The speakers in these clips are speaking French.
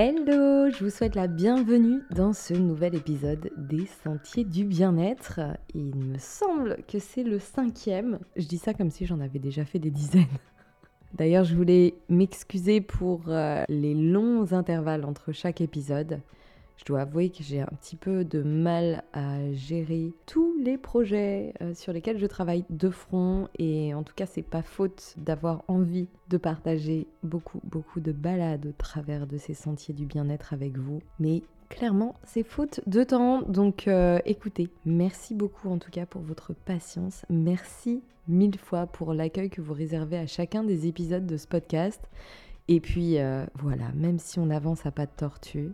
Hello, je vous souhaite la bienvenue dans ce nouvel épisode des Sentiers du Bien-être. Il me semble que c'est le cinquième. Je dis ça comme si j'en avais déjà fait des dizaines. D'ailleurs, je voulais m'excuser pour euh, les longs intervalles entre chaque épisode. Je dois avouer que j'ai un petit peu de mal à gérer tous les projets euh, sur lesquels je travaille de front et en tout cas c'est pas faute d'avoir envie de partager beaucoup beaucoup de balades au travers de ces sentiers du bien-être avec vous. Mais clairement c'est faute de temps donc euh, écoutez, merci beaucoup en tout cas pour votre patience. Merci mille fois pour l'accueil que vous réservez à chacun des épisodes de ce podcast. Et puis euh, voilà, même si on avance à pas de tortue,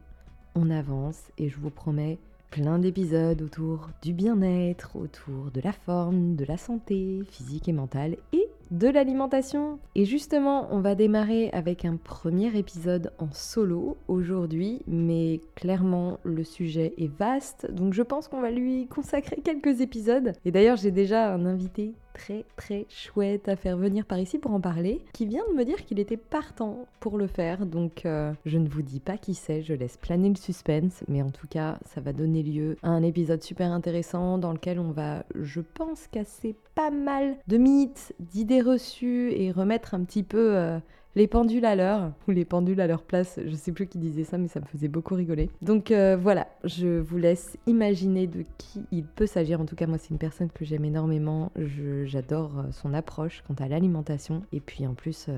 on avance et je vous promets plein d'épisodes autour du bien-être, autour de la forme, de la santé physique et mentale et de l'alimentation. Et justement, on va démarrer avec un premier épisode en solo aujourd'hui, mais clairement le sujet est vaste, donc je pense qu'on va lui consacrer quelques épisodes. Et d'ailleurs, j'ai déjà un invité très très chouette à faire venir par ici pour en parler, qui vient de me dire qu'il était partant pour le faire. Donc euh, je ne vous dis pas qui c'est, je laisse planer le suspense, mais en tout cas ça va donner lieu à un épisode super intéressant dans lequel on va, je pense, casser pas mal de mythes, d'idées reçues et remettre un petit peu... Euh, les pendules à l'heure, ou les pendules à leur place, je sais plus qui disait ça, mais ça me faisait beaucoup rigoler. Donc euh, voilà, je vous laisse imaginer de qui il peut s'agir. En tout cas, moi, c'est une personne que j'aime énormément. J'adore euh, son approche quant à l'alimentation. Et puis en plus,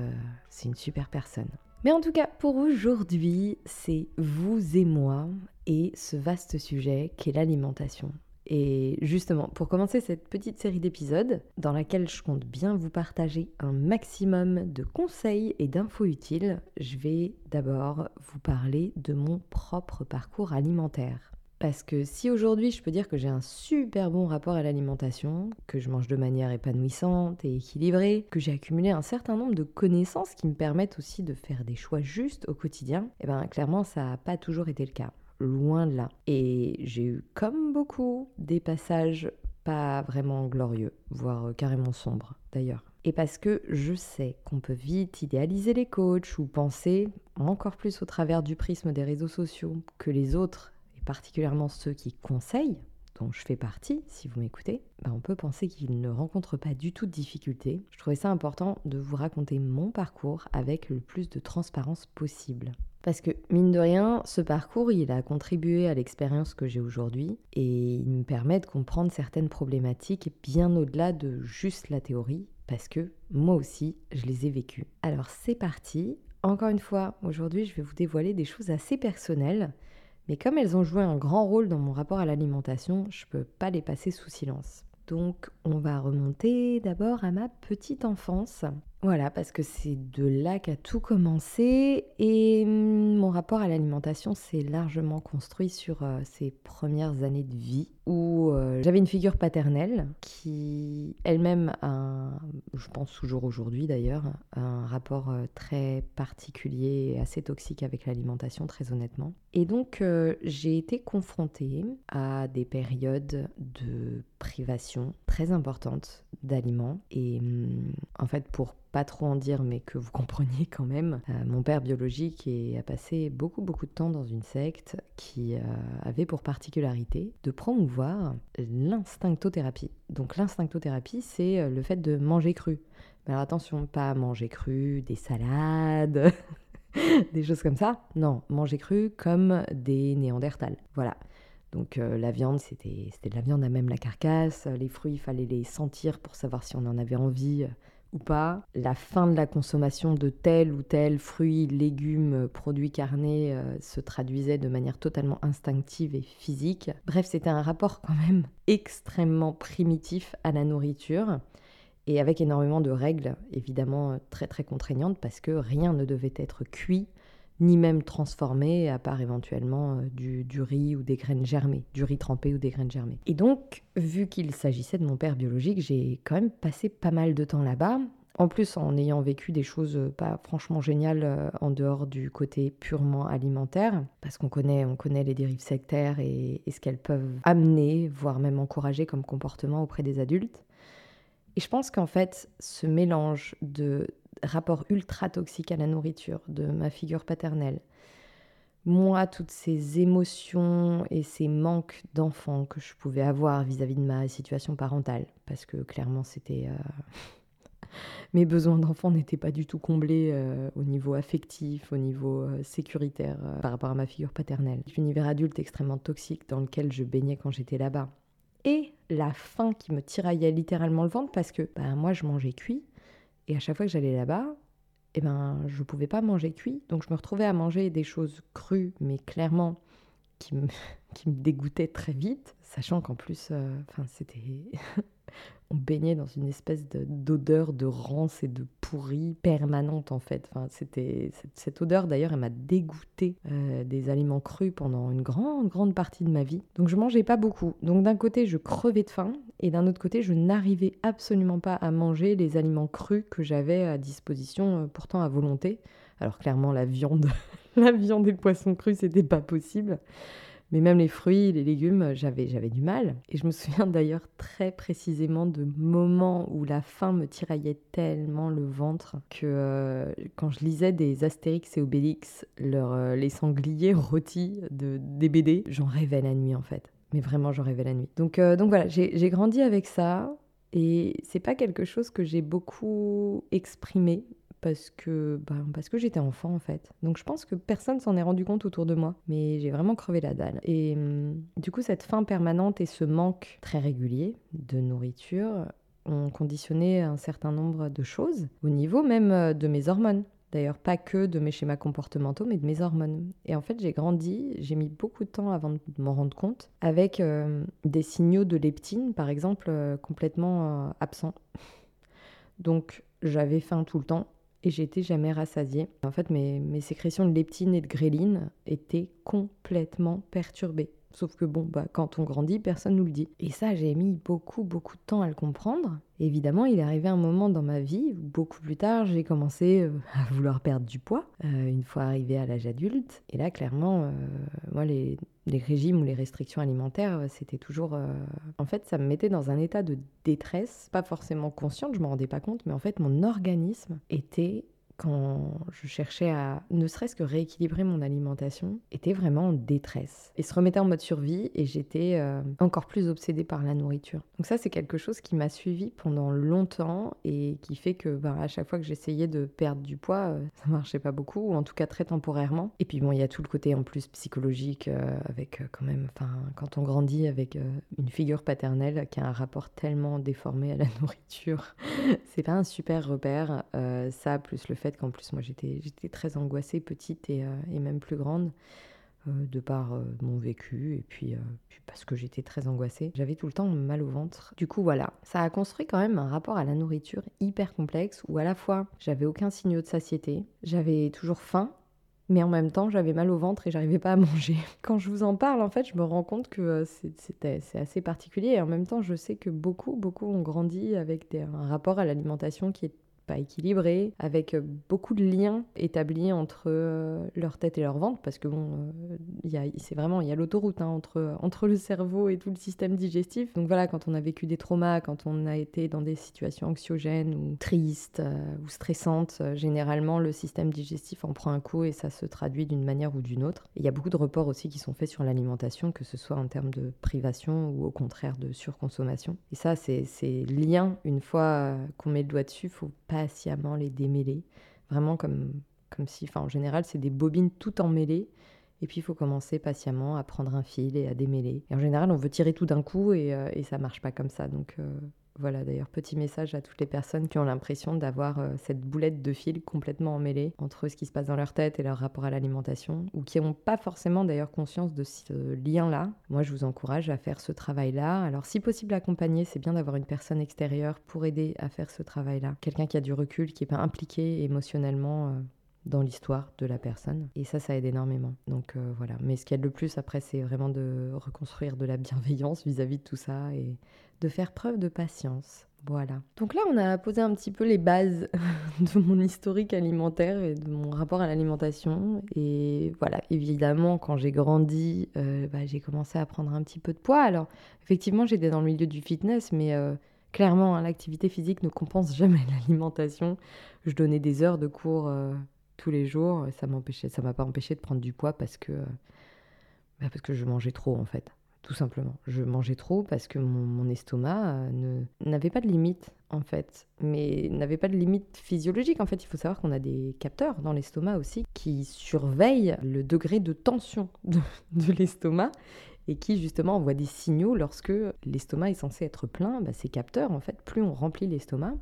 c'est une super personne. Mais en tout cas, pour aujourd'hui, c'est vous et moi et ce vaste sujet qu'est l'alimentation. Et justement, pour commencer cette petite série d'épisodes, dans laquelle je compte bien vous partager un maximum de conseils et d'infos utiles, je vais d'abord vous parler de mon propre parcours alimentaire. Parce que si aujourd'hui je peux dire que j'ai un super bon rapport à l'alimentation, que je mange de manière épanouissante et équilibrée, que j'ai accumulé un certain nombre de connaissances qui me permettent aussi de faire des choix justes au quotidien, et eh bien clairement ça n'a pas toujours été le cas loin de là. Et j'ai eu, comme beaucoup, des passages pas vraiment glorieux, voire carrément sombres d'ailleurs. Et parce que je sais qu'on peut vite idéaliser les coachs ou penser, encore plus au travers du prisme des réseaux sociaux, que les autres, et particulièrement ceux qui conseillent, dont je fais partie, si vous m'écoutez, ben on peut penser qu'ils ne rencontrent pas du tout de difficultés. Je trouvais ça important de vous raconter mon parcours avec le plus de transparence possible. Parce que, mine de rien, ce parcours, il a contribué à l'expérience que j'ai aujourd'hui et il me permet de comprendre certaines problématiques bien au-delà de juste la théorie, parce que moi aussi, je les ai vécues. Alors c'est parti. Encore une fois, aujourd'hui, je vais vous dévoiler des choses assez personnelles, mais comme elles ont joué un grand rôle dans mon rapport à l'alimentation, je ne peux pas les passer sous silence. Donc on va remonter d'abord à ma petite enfance. Voilà, parce que c'est de là qu'a tout commencé et hum, mon rapport à l'alimentation s'est largement construit sur euh, ces premières années de vie où euh, j'avais une figure paternelle qui elle-même a, je pense toujours aujourd'hui d'ailleurs, un rapport euh, très particulier et assez toxique avec l'alimentation, très honnêtement. Et donc j'ai été confrontée à des périodes de privation très importantes d'aliments et hum, en fait pour pas trop en dire, mais que vous compreniez quand même. Euh, mon père biologique a passé beaucoup beaucoup de temps dans une secte qui euh, avait pour particularité de promouvoir l'instinctothérapie. Donc l'instinctothérapie, c'est euh, le fait de manger cru. Mais alors attention, pas manger cru, des salades, des choses comme ça. Non, manger cru comme des néandertals. Voilà. Donc la viande, c'était de la viande à même la carcasse. Les fruits, il fallait les sentir pour savoir si on en avait envie ou pas, la fin de la consommation de tel ou tel fruit, légumes, produits carnés euh, se traduisait de manière totalement instinctive et physique. Bref, c'était un rapport quand même extrêmement primitif à la nourriture et avec énormément de règles, évidemment très très contraignantes parce que rien ne devait être cuit ni même transformé, à part éventuellement euh, du, du, riz ou des graines germées, du riz trempé ou des graines germées. Et donc, vu qu'il s'agissait de mon père biologique, j'ai quand même passé pas mal de temps là-bas. En plus, en ayant vécu des choses euh, pas franchement géniales euh, en dehors du côté purement alimentaire, parce qu'on connaît, on connaît les dérives sectaires et, et ce qu'elles peuvent amener, voire même encourager comme comportement auprès des adultes. Et je pense qu'en fait, ce mélange de rapport ultra toxique à la nourriture de ma figure paternelle, moi, toutes ces émotions et ces manques d'enfants que je pouvais avoir vis-à-vis de ma situation parentale, parce que clairement, c'était... Euh, mes besoins d'enfant n'étaient pas du tout comblés euh, au niveau affectif, au niveau euh, sécuritaire par rapport à ma figure paternelle. L'univers adulte extrêmement toxique dans lequel je baignais quand j'étais là-bas. Et la faim qui me tiraillait littéralement le ventre parce que bah, moi, je mangeais cuit. Et à chaque fois que j'allais là-bas, eh ben, je ne pouvais pas manger cuit. Donc je me retrouvais à manger des choses crues, mais clairement qui me, dégoûtaient très vite, sachant qu'en plus, euh, c'était on baignait dans une espèce d'odeur de, rance et de pourri permanente en fait. Enfin, c'était cette, odeur d'ailleurs, elle m'a dégoûté euh, des aliments crus pendant une grande grande partie de ma vie. Donc je mangeais pas beaucoup. Donc d'un côté, je crevais de faim et d'un autre côté, je n'arrivais absolument pas à manger les aliments crus que j'avais à disposition, euh, pourtant à volonté. Alors clairement, la viande, la viande et le poisson cru, c'était pas possible. Mais même les fruits, les légumes, j'avais, j'avais du mal. Et je me souviens d'ailleurs très précisément de moments où la faim me tiraillait tellement le ventre que euh, quand je lisais des Astérix et Obélix, leur, euh, les sangliers rôtis de, des BD, j'en rêvais la nuit en fait. Mais vraiment, j'en rêvais la nuit. Donc, euh, donc voilà, j'ai, grandi avec ça. Et c'est pas quelque chose que j'ai beaucoup exprimé parce que, bah, parce que j'étais enfant en fait. Donc je pense que personne s'en est rendu compte autour de moi, mais j'ai vraiment crevé la dalle. Et hum, du coup, cette faim permanente et ce manque très régulier de nourriture ont conditionné un certain nombre de choses, au niveau même euh, de mes hormones. D'ailleurs, pas que de mes schémas comportementaux, mais de mes hormones. Et en fait, j'ai grandi, j'ai mis beaucoup de temps avant de m'en rendre compte, avec euh, des signaux de leptine, par exemple, euh, complètement absents. Donc, j'avais faim tout le temps, et j'étais jamais rassasiée. En fait, mes, mes, sécrétions de leptine et de gréline étaient complètement perturbées. Sauf que bon, bah, quand on grandit, personne nous le dit. Et ça, j'ai mis beaucoup, beaucoup de temps à le comprendre. évidemment, il est arrivé un moment dans ma vie où beaucoup plus tard, j'ai commencé euh, à vouloir perdre du poids, euh, une fois arrivé à l'âge adulte. Et là, clairement, euh, moi, les, régimes ou les restrictions alimentaires, c'était toujours... En fait, ça me mettait dans un état de détresse, pas forcément consciente, je m'en rendais pas compte, mais en fait, mon organisme était quand je cherchais à ne serait-ce que rééquilibrer mon alimentation, était vraiment en détresse et se remettait en mode survie et j'étais euh, encore plus obsédée par la nourriture. Donc ça c'est quelque chose qui m'a suivi pendant longtemps et qui fait que ben, à chaque fois que j'essayais de perdre du poids, euh, ça marchait pas beaucoup ou en tout cas très temporairement. Et puis bon, il y a tout le côté en plus psychologique euh, avec quand même enfin quand on grandit avec une figure paternelle qui a un rapport tellement déformé à la nourriture, c'est pas un super repère ça plus le fait qu'en plus moi j'étais très angoissée petite et, euh, même plus grande euh, de par euh, mon vécu et puis, parce que j'étais très angoissée. J'avais tout le temps mal au ventre. Du coup voilà, ça a construit quand même un rapport à la nourriture hyper complexe où à la fois j'avais aucun signe de satiété, j'avais toujours faim mais en même temps, j'avais mal au ventre et j'arrivais pas à manger. Quand je vous en parle, en fait, je me rends compte que c'est assez particulier. Et en même temps, je sais que beaucoup, beaucoup ont grandi avec un rapport à l'alimentation qui est pas équilibré, avec euh, beaucoup de liens établis entre euh, leur tête et leur ventre, parce que bon, euh, c'est vraiment, il y a l'autoroute hein, entre, entre le cerveau et tout le système digestif. Donc voilà, quand on a vécu des traumas, quand on a été dans des situations anxiogènes ou tristes ou stressantes, généralement le système digestif en prend un coup et ça se traduit d'une manière ou d'une autre. Il y a beaucoup de reports aussi qui sont faits sur l'alimentation, que ce soit en termes de privation ou au contraire de surconsommation. Et ça, c'est ces liens, une fois qu'on met le doigt dessus, faut pas patiemment les démêler. Vraiment comme, comme si, en général, c'est des bobines tout emmêlées. Et puis il faut commencer patiemment à prendre un fil et à démêler. Et en général, on veut tirer tout d'un coup et, euh, et ça marche pas comme ça. Donc euh, voilà, d'ailleurs, petit message à toutes les personnes qui ont l'impression d'avoir euh, cette boulette de fil complètement emmêlée entre ce qui se passe dans leur tête et leur rapport à l'alimentation, ou qui n'ont pas forcément d'ailleurs conscience de ce lien-là. Moi, je vous encourage à faire ce travail-là. Alors, si possible accompagné, c'est bien d'avoir une personne extérieure pour aider à faire ce travail-là. Quelqu'un qui a du recul, qui n'est pas impliqué émotionnellement. Euh, dans l'histoire de la personne. Et ça, ça aide énormément. Donc euh, voilà. Mais ce qu'il y a de le plus après, c'est vraiment de reconstruire de la bienveillance vis à -vis de tout ça et de faire preuve de patience. Voilà. Donc là, on a posé un petit peu les bases de mon historique alimentaire et de mon rapport à l'alimentation. Et voilà, évidemment, quand j'ai grandi, euh, bah, j'ai commencé à prendre un petit peu de poids. Alors, effectivement, j'étais dans le milieu du fitness, mais euh, clairement, hein, l'activité physique ne compense jamais l'alimentation. Je donnais des heures de cours. Euh, tous les jours. Ça m'empêchait, ça m'a pas empêché de prendre du poids parce que, bah, parce que je mangeais trop en fait tout simplement. Je mangeais trop parce que mon, estomac euh, n'avait pas de limite, en fait. Mais n'avait pas de limite physiologique. En fait, il faut savoir qu'on a des capteurs dans l'estomac aussi qui surveillent le degré de tension de, l'estomac et qui justement envoient des signaux lorsque l'estomac est censé être plein. Bah, ces capteurs, en fait, plus on remplit l'estomac,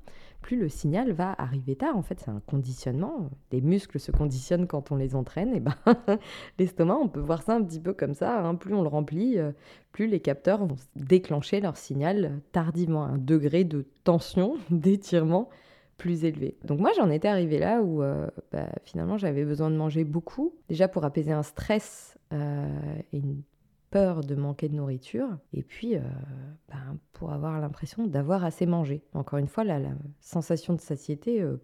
plus le signal va arriver tard. En fait, c'est un conditionnement. Les muscles se conditionnent quand on les entraîne. Et ben, l'estomac, on peut voir ça un petit peu comme ça. Hein. Plus on le remplit, euh, plus les capteurs vont déclencher leur signal tardivement. Un degré de tension, d'étirement plus élevé. Donc moi j'en étais arrivée là où euh, bah, finalement j'avais besoin de manger beaucoup, déjà pour apaiser un stress euh, peur de manquer de nourriture, et puis euh, ben, pour avoir l'impression d'avoir assez mangé. Encore une fois, la, la sensation de satiété, euh,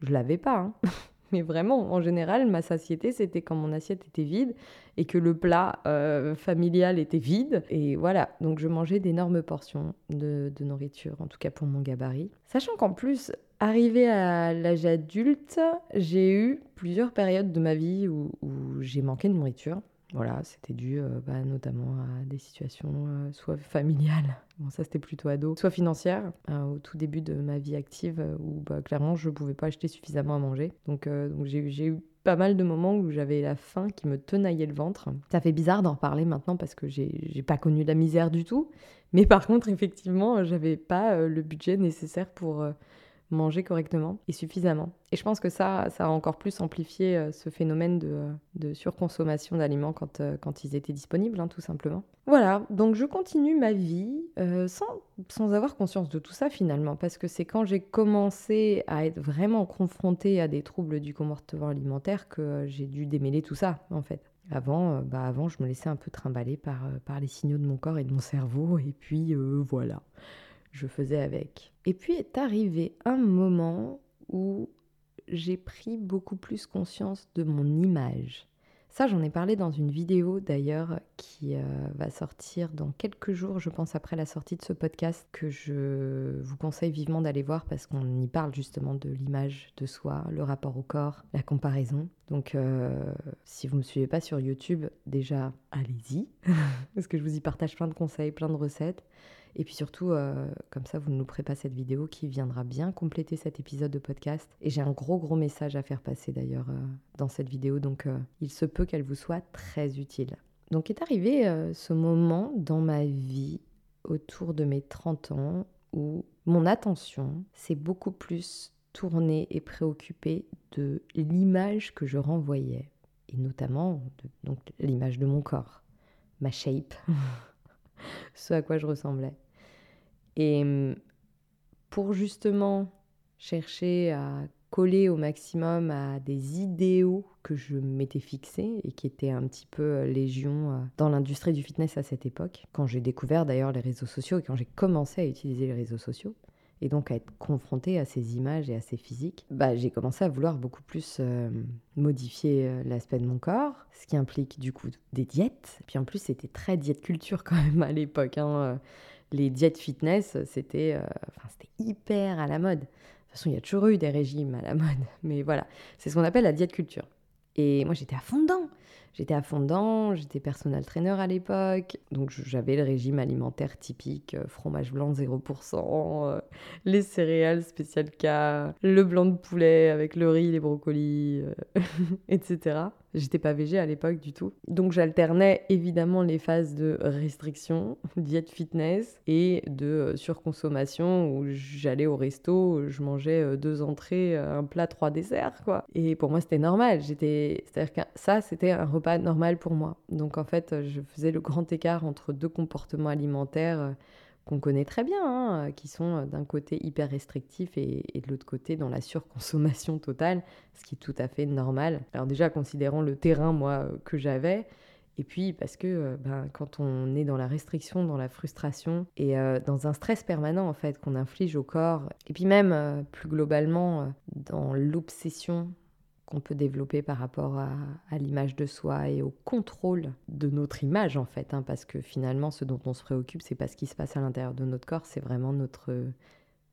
je l'avais pas. Hein. Mais vraiment, en général, ma satiété, c'était quand mon assiette était vide et que le plat euh, familial était vide. Et voilà, donc je mangeais d'énormes portions de, nourriture, en tout cas pour mon gabarit. Sachant qu'en plus, arrivé à l'âge adulte, j'ai eu plusieurs périodes de ma vie où j'ai manqué de nourriture. Voilà, c'était dû euh, bah, notamment à des situations euh, soit familiales, bon ça c'était plutôt ado, soit financières, euh, au tout début de ma vie active où bah, clairement je ne pouvais pas acheter suffisamment à manger. Donc, j'ai eu pas mal de moments où j'avais la faim qui me tenaillait le ventre. Ça fait bizarre d'en reparler maintenant parce que j'ai pas connu la misère du tout. Mais par contre, effectivement, j'avais pas le budget nécessaire pour manger correctement et suffisamment. Et je pense que ça, ça a encore plus amplifié euh, ce phénomène de, de surconsommation d'aliments quand, euh, quand ils étaient disponibles, hein, tout simplement. Voilà, donc je continue ma vie euh, sans, sans avoir conscience de tout ça finalement, parce que c'est quand j'ai commencé à être vraiment confrontée à des troubles du comportement alimentaire que j'ai dû démêler tout ça, en fait. Avant, bah avant, je me laissais un peu trimballer par, par les signaux de mon corps et de mon cerveau, et puis voilà je faisais avec. Et puis est arrivé un moment où j'ai pris beaucoup plus conscience de mon image. Ça, j'en ai parlé dans une vidéo d'ailleurs qui euh, va sortir dans quelques jours, je pense, après la sortie de ce podcast, que je vous conseille vivement d'aller voir parce qu'on y parle justement de l'image de soi, le rapport au corps, la comparaison. Donc, euh, si vous ne me suivez pas sur YouTube, déjà, allez-y, parce que je vous y partage plein de conseils, plein de recettes. Et puis surtout, euh, comme ça, vous ne louperez pas cette vidéo qui viendra bien compléter cet épisode de podcast. Et j'ai un gros, gros message à faire passer d'ailleurs euh, dans cette vidéo, donc euh, il se peut qu'elle vous soit très utile. Donc est arrivé ce moment dans ma vie, autour de mes 30 ans, où mon attention s'est beaucoup plus tournée et préoccupée de l'image que je renvoyais, et notamment l'image de mon corps, ma shape, ce à quoi je ressemblais. Et hum, pour justement chercher à coller au maximum à des idéaux que je m'étais fixés et qui étaient un petit peu euh, légion euh, dans l'industrie du fitness à cette époque, quand j'ai découvert d'ailleurs les réseaux sociaux et quand j'ai commencé à utiliser les réseaux sociaux et donc à être confrontée à ces images et à ces physiques, bah, j'ai commencé à vouloir beaucoup plus euh, modifier l'aspect de mon corps, ce qui implique du coup des diètes. Et puis en plus, c'était très diète culture quand même à l'époque. Hein les diètes fitness, c'était euh, c'était hyper à la mode. De toute façon, il y a toujours eu des régimes à la mode, mais voilà, c'est ce qu'on appelle la diète culture. Et moi, j'étais à fond dedans. J'étais à fond dedans, j'étais personal trainer à l'époque, donc j'avais le régime alimentaire typique, euh, fromage blanc 0%, euh, les céréales spécial K, le blanc de poulet avec le riz, les brocolis, etc. J'étais pas végé à l'époque du tout. Donc j'alternais évidemment les phases de restriction, diète fitness et de euh, surconsommation où j'allais au resto, je mangeais euh, deux entrées, euh, un plat, trois desserts quoi. Et pour moi c'était normal, j'étais c'est-à-dire que ça c'était un repas normal pour moi. Donc en fait, je faisais le grand écart entre deux comportements alimentaires qu'on connaît très bien, hein, qui sont euh, d'un côté hyper restrictifs et, de l'autre côté dans la surconsommation totale, ce qui est tout à fait normal. Alors déjà, considérant le terrain, moi, euh, que j'avais, et puis parce que euh, ben, quand on est dans la restriction, dans la frustration et dans un stress permanent en fait qu'on inflige au corps, et puis même plus globalement dans l'obsession qu'on peut développer par rapport à, l'image de soi et au contrôle de notre image en fait, hein, parce que finalement ce dont on se préoccupe, c'est pas ce qui se passe à l'intérieur de notre corps, c'est vraiment notre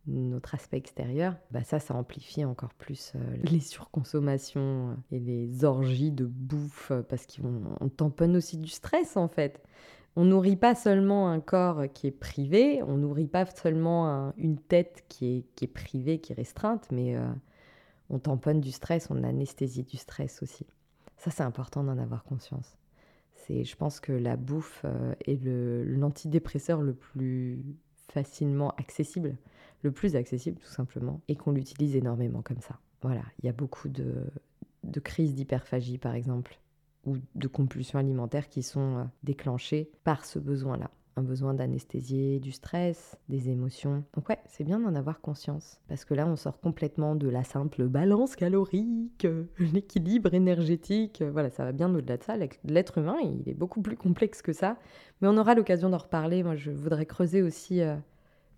notre aspect extérieur, bah ça, ça amplifie encore plus les surconsommations et les orgies de bouffe parce qu'on tamponne aussi du stress en fait. On nourrit pas seulement un corps qui est privé, on nourrit pas seulement une tête qui est, qui est privée, qui est restreinte, mais on tamponne du stress, on anesthésie du stress aussi. Ça, c'est important d'en avoir conscience. C'est, je pense que la bouffe est l'antidépresseur le plus facilement accessible, le plus accessible tout simplement, et qu'on l'utilise énormément comme ça. Voilà, il y a beaucoup de, de crises d'hyperphagie par exemple, ou de compulsions alimentaires qui sont euh, déclenchées par ce besoin-là un besoin d'anesthésier du stress, des émotions. Donc ouais, c'est bien d'en avoir conscience, parce que là, on sort complètement de la simple balance calorique, l'équilibre énergétique, voilà, ça va bien au-delà de ça. L'être humain, il est beaucoup plus complexe que ça, mais on aura l'occasion d'en reparler. Moi, je voudrais creuser aussi euh,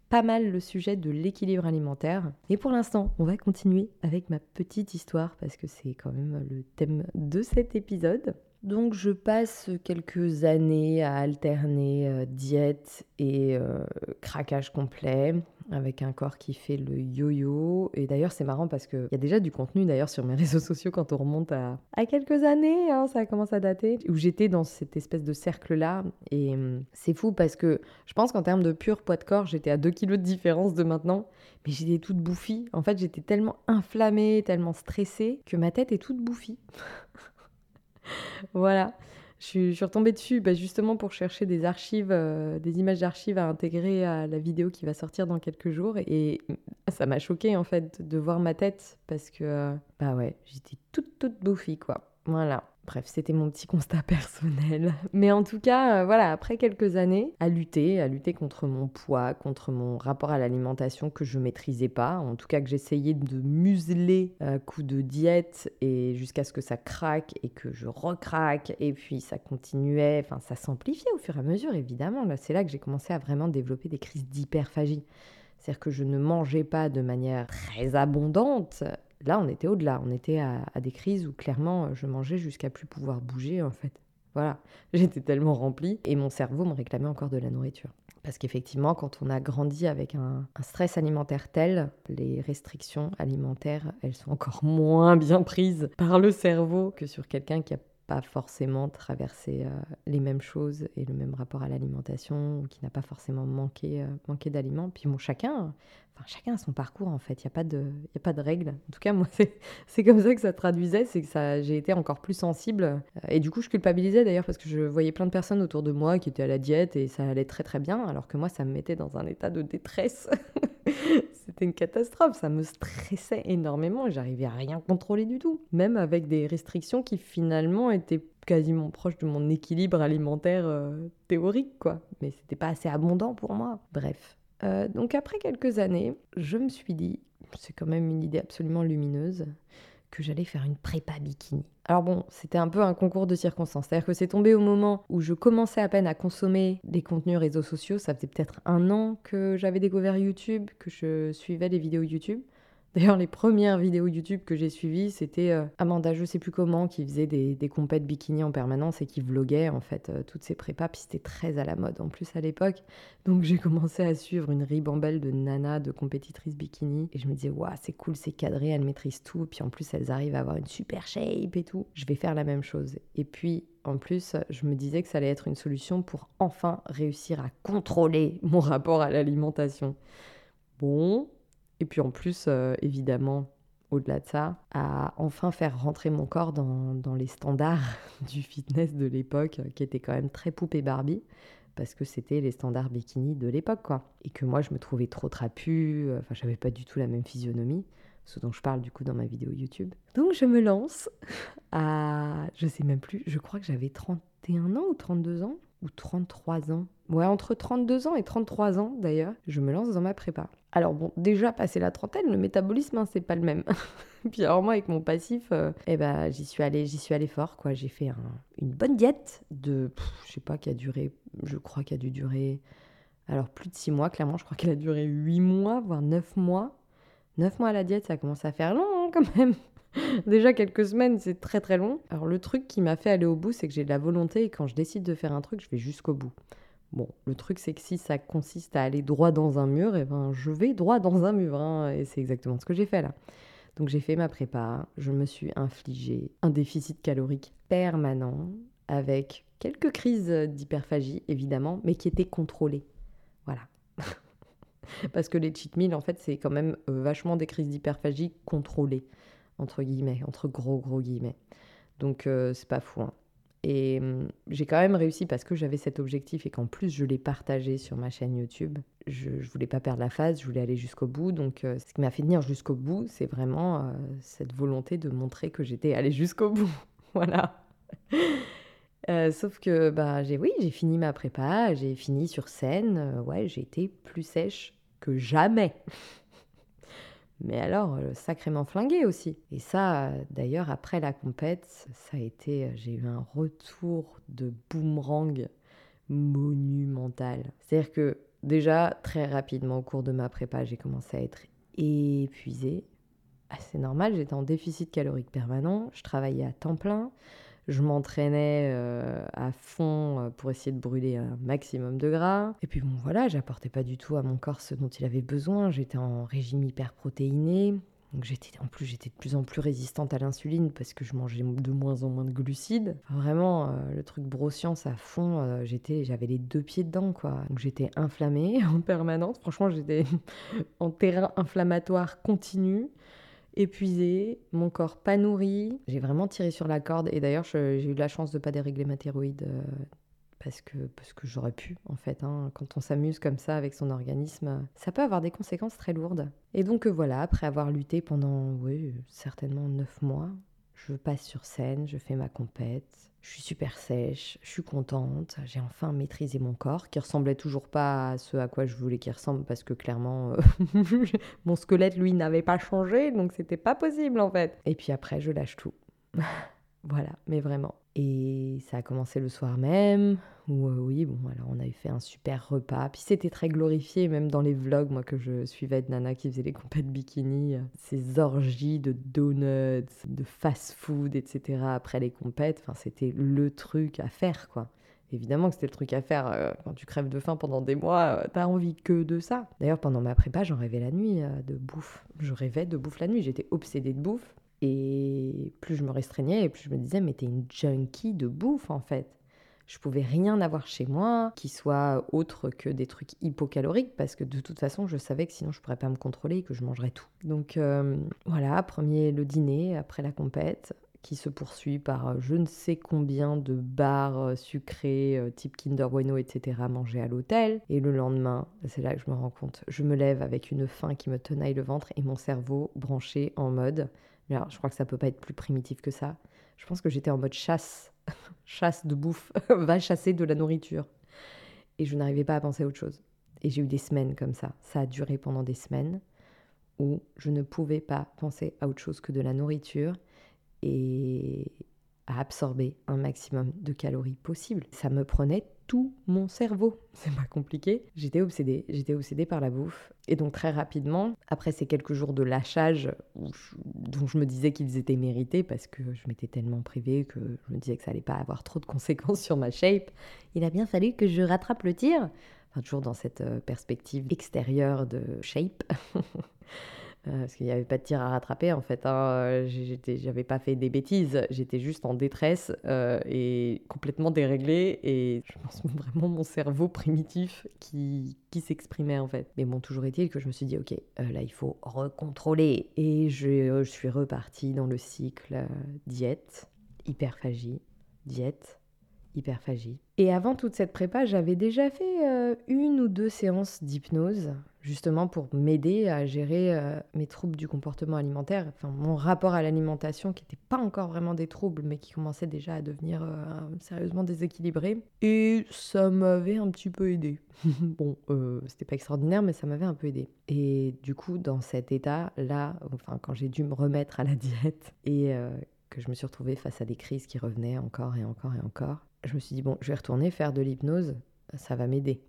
pas mal le sujet de l'équilibre alimentaire. Et pour l'instant, on va continuer avec ma petite histoire, parce que c'est quand même le thème de cet épisode. Donc je passe quelques années à alterner euh, diète et euh, craquage complet avec un corps qui fait le yo-yo. Et d'ailleurs c'est marrant parce qu'il y a déjà du contenu d'ailleurs sur mes réseaux sociaux quand on remonte à, quelques années, hein, ça commence à dater, où j'étais dans cette espèce de cercle-là. Et hum, c'est fou parce que je pense qu'en termes de pur poids de corps, j'étais à 2 kilos de différence de maintenant. Mais j'étais toute bouffie. En fait j'étais tellement inflammée, tellement stressée que ma tête est toute bouffie. voilà. Je suis, retombée dessus bah, justement pour chercher des archives, euh, des images d'archives à intégrer à la vidéo qui va sortir dans quelques jours. Et ça m'a choqué en fait de voir ma tête parce que, euh, bah ouais, j'étais toute, toute bouffie quoi. Voilà. Bref, c'était mon petit constat personnel. Mais en tout cas, euh, voilà, après quelques années à lutter, à lutter contre mon poids, contre mon rapport à l'alimentation que je maîtrisais pas, en tout cas que j'essayais de museler à coup de diète et jusqu'à ce que ça craque et que je recraque et puis ça continuait, enfin ça s'amplifiait au fur et à mesure évidemment. Là, c'est là que j'ai commencé à vraiment développer des crises d'hyperphagie. C'est-à-dire que je ne mangeais pas de manière très abondante, Là, on était au-delà. On était à, des crises où clairement, je mangeais jusqu'à plus pouvoir bouger, en fait. Voilà, j'étais tellement remplie et mon cerveau me réclamait encore de la nourriture. Parce qu'effectivement, quand on a grandi avec un, stress alimentaire tel, les restrictions alimentaires, elles sont encore moins bien prises par le cerveau que sur quelqu'un qui a pas forcément traversé euh, les mêmes choses et le même rapport à l'alimentation, qui n'a pas forcément manqué, euh, manqué d'aliments. Puis bon, chacun, enfin, chacun a son parcours en fait, il n'y a, pas de, y a pas de règles. En tout cas, moi, c'est comme ça que ça traduisait, c'est que j'ai été encore plus sensible. Et du coup, je culpabilisais d'ailleurs parce que je voyais plein de personnes autour de moi qui étaient à la diète et ça allait très très bien, alors que moi, ça me mettait dans un état de détresse. C'était une catastrophe, ça me stressait énormément, j'arrivais à rien contrôler du tout, même avec des restrictions qui finalement étaient quasiment proches de mon équilibre alimentaire euh, théorique, quoi. Mais c'était pas assez abondant pour moi. Bref. Euh, donc après quelques années, je me suis dit, c'est quand même une idée absolument lumineuse, que j'allais faire une prépa bikini. Alors bon, c'était un peu un concours de circonstances. C'est-à-dire que c'est tombé au moment où je commençais à peine à consommer des contenus réseaux sociaux. Ça faisait peut-être un an que j'avais découvert YouTube, que je suivais les vidéos YouTube. D'ailleurs, les premières vidéos YouTube que j'ai suivies, c'était euh, Amanda, je sais plus comment, qui faisait des, des compètes bikini en permanence et qui vloguait en fait euh, toutes ses prépas. Puis c'était très à la mode en plus à l'époque. Donc j'ai commencé à suivre une ribambelle de nanas, de compétitrices bikini. Et je me disais, waouh, c'est cool, c'est cadré, elles maîtrisent tout. Puis en plus, elles arrivent à avoir une super shape et tout. Je vais faire la même chose. Et puis en plus, je me disais que ça allait être une solution pour enfin réussir à contrôler mon rapport à l'alimentation. Bon, et puis en plus, euh, évidemment, au-delà de ça, à enfin faire rentrer mon corps dans, les standards du fitness de l'époque, qui étaient quand même très poupée Barbie, parce que c'était les standards bikini de l'époque, quoi. Et que moi, je me trouvais trop trapue, euh, enfin, j'avais pas du tout la même physionomie, ce dont je parle du coup dans ma vidéo YouTube. Donc, je me lance à, je sais même plus, je crois que j'avais 31 ans ou 32 ans, ou 33 ans. Ouais, entre 32 ans et 33 ans d'ailleurs, je me lance dans ma prépa. Alors bon, déjà passé la trentaine, le métabolisme, hein, c'est pas le même. Puis alors moi, avec mon passif, euh, eh ben, j'y suis allée, j'y suis allée fort, quoi. J'ai fait une bonne diète de, je sais pas, qui a duré, je crois qu'il a dû durer, alors plus de 6 mois, clairement, je crois qu'elle a duré 8 mois, voire 9 mois. 9 mois à la diète, ça commence à faire long hein, quand même. Déjà quelques semaines, c'est très très long. Alors le truc qui m'a fait aller au bout, c'est que j'ai de la volonté et quand je décide de faire un truc, je vais jusqu'au bout. Bon, le truc, c'est que si ça consiste à aller droit dans un mur, et eh ben, je vais droit dans un mur. Hein, et c'est exactement ce que j'ai fait là. Donc j'ai fait ma prépa, je me suis infligé un déficit calorique permanent avec quelques crises d'hyperphagie évidemment, mais qui étaient contrôlées. Voilà. Parce que les cheat meals, en fait, c'est quand même euh, vachement des crises d'hyperphagie contrôlées, entre guillemets, entre gros gros guillemets. Donc euh, c'est pas fou. Hein. Et hum, j'ai quand même réussi parce que j'avais cet objectif et qu'en plus je l'ai partagé sur ma chaîne YouTube. Je, ne voulais pas perdre la phase, je voulais aller jusqu'au bout. Donc euh, ce qui m'a fait tenir jusqu'au bout, c'est vraiment euh, cette volonté de montrer que j'étais allée jusqu'au bout. voilà. Euh, sauf que bah, j'ai oui, j'ai fini ma prépa, j'ai fini sur scène. ouais, j'ai été plus sèche que jamais. mais alors euh, sacrément flingué aussi. Et ça, d'ailleurs, après la compète, ça a été, euh, j'ai eu un retour de boomerang monumental. C'est-à-dire que déjà, très rapidement au cours de ma prépa, j'ai commencé à être épuisée. C'est normal, j'étais en déficit calorique permanent, je travaillais à temps plein, je m'entraînais euh, à fond euh, pour essayer de brûler un maximum de gras. Et puis bon voilà, j'apportais pas du tout à mon corps ce dont il avait besoin. J'étais en régime hyperprotéiné. Donc j'étais en plus j'étais de plus en plus résistante à l'insuline parce que je mangeais de moins en moins de glucides. vraiment euh, le truc brossiance à fond, j'étais j'avais les deux pieds dedans quoi. Donc j'étais inflammée en permanence. Franchement, j'étais en terrain inflammatoire continu épuisée, mon corps pas nourri. J'ai vraiment tiré sur la corde. Et d'ailleurs, j'ai eu la chance de pas dérégler ma thyroïde euh, parce que, parce que j'aurais pu, en fait. Hein. Quand on s'amuse comme ça avec son organisme, ça peut avoir des conséquences très lourdes. Et donc euh, voilà, après avoir lutté pendant, oui, certainement neuf mois, je passe sur scène, je fais ma compète, je suis super sèche, je suis contente, j'ai enfin maîtrisé mon corps qui ressemblait toujours pas à ce à quoi je voulais qu'il ressemble parce que clairement euh, mon squelette lui n'avait pas changé donc c'était pas possible en fait. Et puis après je lâche tout. voilà, mais vraiment. Et ça a commencé le soir même, où euh, oui, bon, alors on avait fait un super repas. Puis c'était très glorifié, même dans les vlogs, moi que je suivais de Nana qui faisait les compètes bikini, euh, ces orgies de donuts, de fast-food, etc. après les compètes. Enfin, c'était le truc à faire, quoi. Évidemment que c'était le truc à faire euh, quand tu crèves de faim pendant des mois, t'as envie que de ça. D'ailleurs, pendant ma prépa, j'en rêvais la nuit de bouffe. Je rêvais de bouffe la nuit, j'étais obsédée de bouffe. Et plus je me restreignais, et plus je me disais, mais t'es une junkie de bouffe en fait. Je pouvais rien avoir chez moi qui soit autre que des trucs hypocaloriques parce que de toute façon, je savais que sinon je pourrais pas me contrôler et que je mangerais tout. Donc euh, voilà, premier le dîner après la compète qui se poursuit par euh, je ne sais combien de bars euh, sucrés type Kinder Bueno, etc. mangés à l'hôtel. Et le lendemain, c'est là que je me rends compte, je me lève avec une faim qui me tenaille le ventre et mon cerveau branché en mode alors, je crois que ça peut pas être plus primitif que ça. Je pense que j'étais en mode chasse, chasse de bouffe, va chasser de la nourriture. Et je n'arrivais pas à penser à autre chose. Et j'ai eu des semaines comme ça. Ça a duré pendant des semaines où je ne pouvais pas penser à autre chose que de la nourriture et à absorber un maximum de calories possible. Ça me prenait tout mon cerveau. C'est pas compliqué. J'étais obsédée, j'étais obsédée par la bouffe. Et donc très rapidement, après ces quelques jours de lâchage dont je me disais qu'ils étaient mérités parce que je m'étais tellement privée que je me disais que ça allait pas avoir trop de conséquences sur ma shape, il a bien fallu que je rattrape le tir. Enfin, toujours dans cette euh, perspective extérieure de shape. Euh, parce qu'il n'y avait pas de tir à rattraper en fait. Hein. J'avais pas fait des bêtises, j'étais juste en détresse euh, et complètement déréglée. Et je pense vraiment mon cerveau primitif qui, qui s'exprimait en fait. Mais bon, toujours est-il que je me suis dit, ok, euh, là il faut recontrôler. Et je, je suis repartie dans le cycle diète, hyperphagie, diète, hyperphagie. Et avant toute cette prépa, j'avais déjà fait euh, une ou deux séances d'hypnose, justement pour m'aider à gérer euh, mes troubles du comportement alimentaire, enfin mon rapport à l'alimentation qui n'était pas encore vraiment des troubles, mais qui commençait déjà à devenir euh, sérieusement déséquilibré. Et ça m'avait un petit peu aidé. bon, c'était pas extraordinaire, mais ça m'avait un peu aidé. Et du coup, dans cet état-là, enfin quand j'ai dû me remettre à la diète et que je me suis retrouvée face à des crises qui revenaient encore et encore et encore, je me suis dit, bon, je vais retourner faire de l'hypnose, ça va m'aider.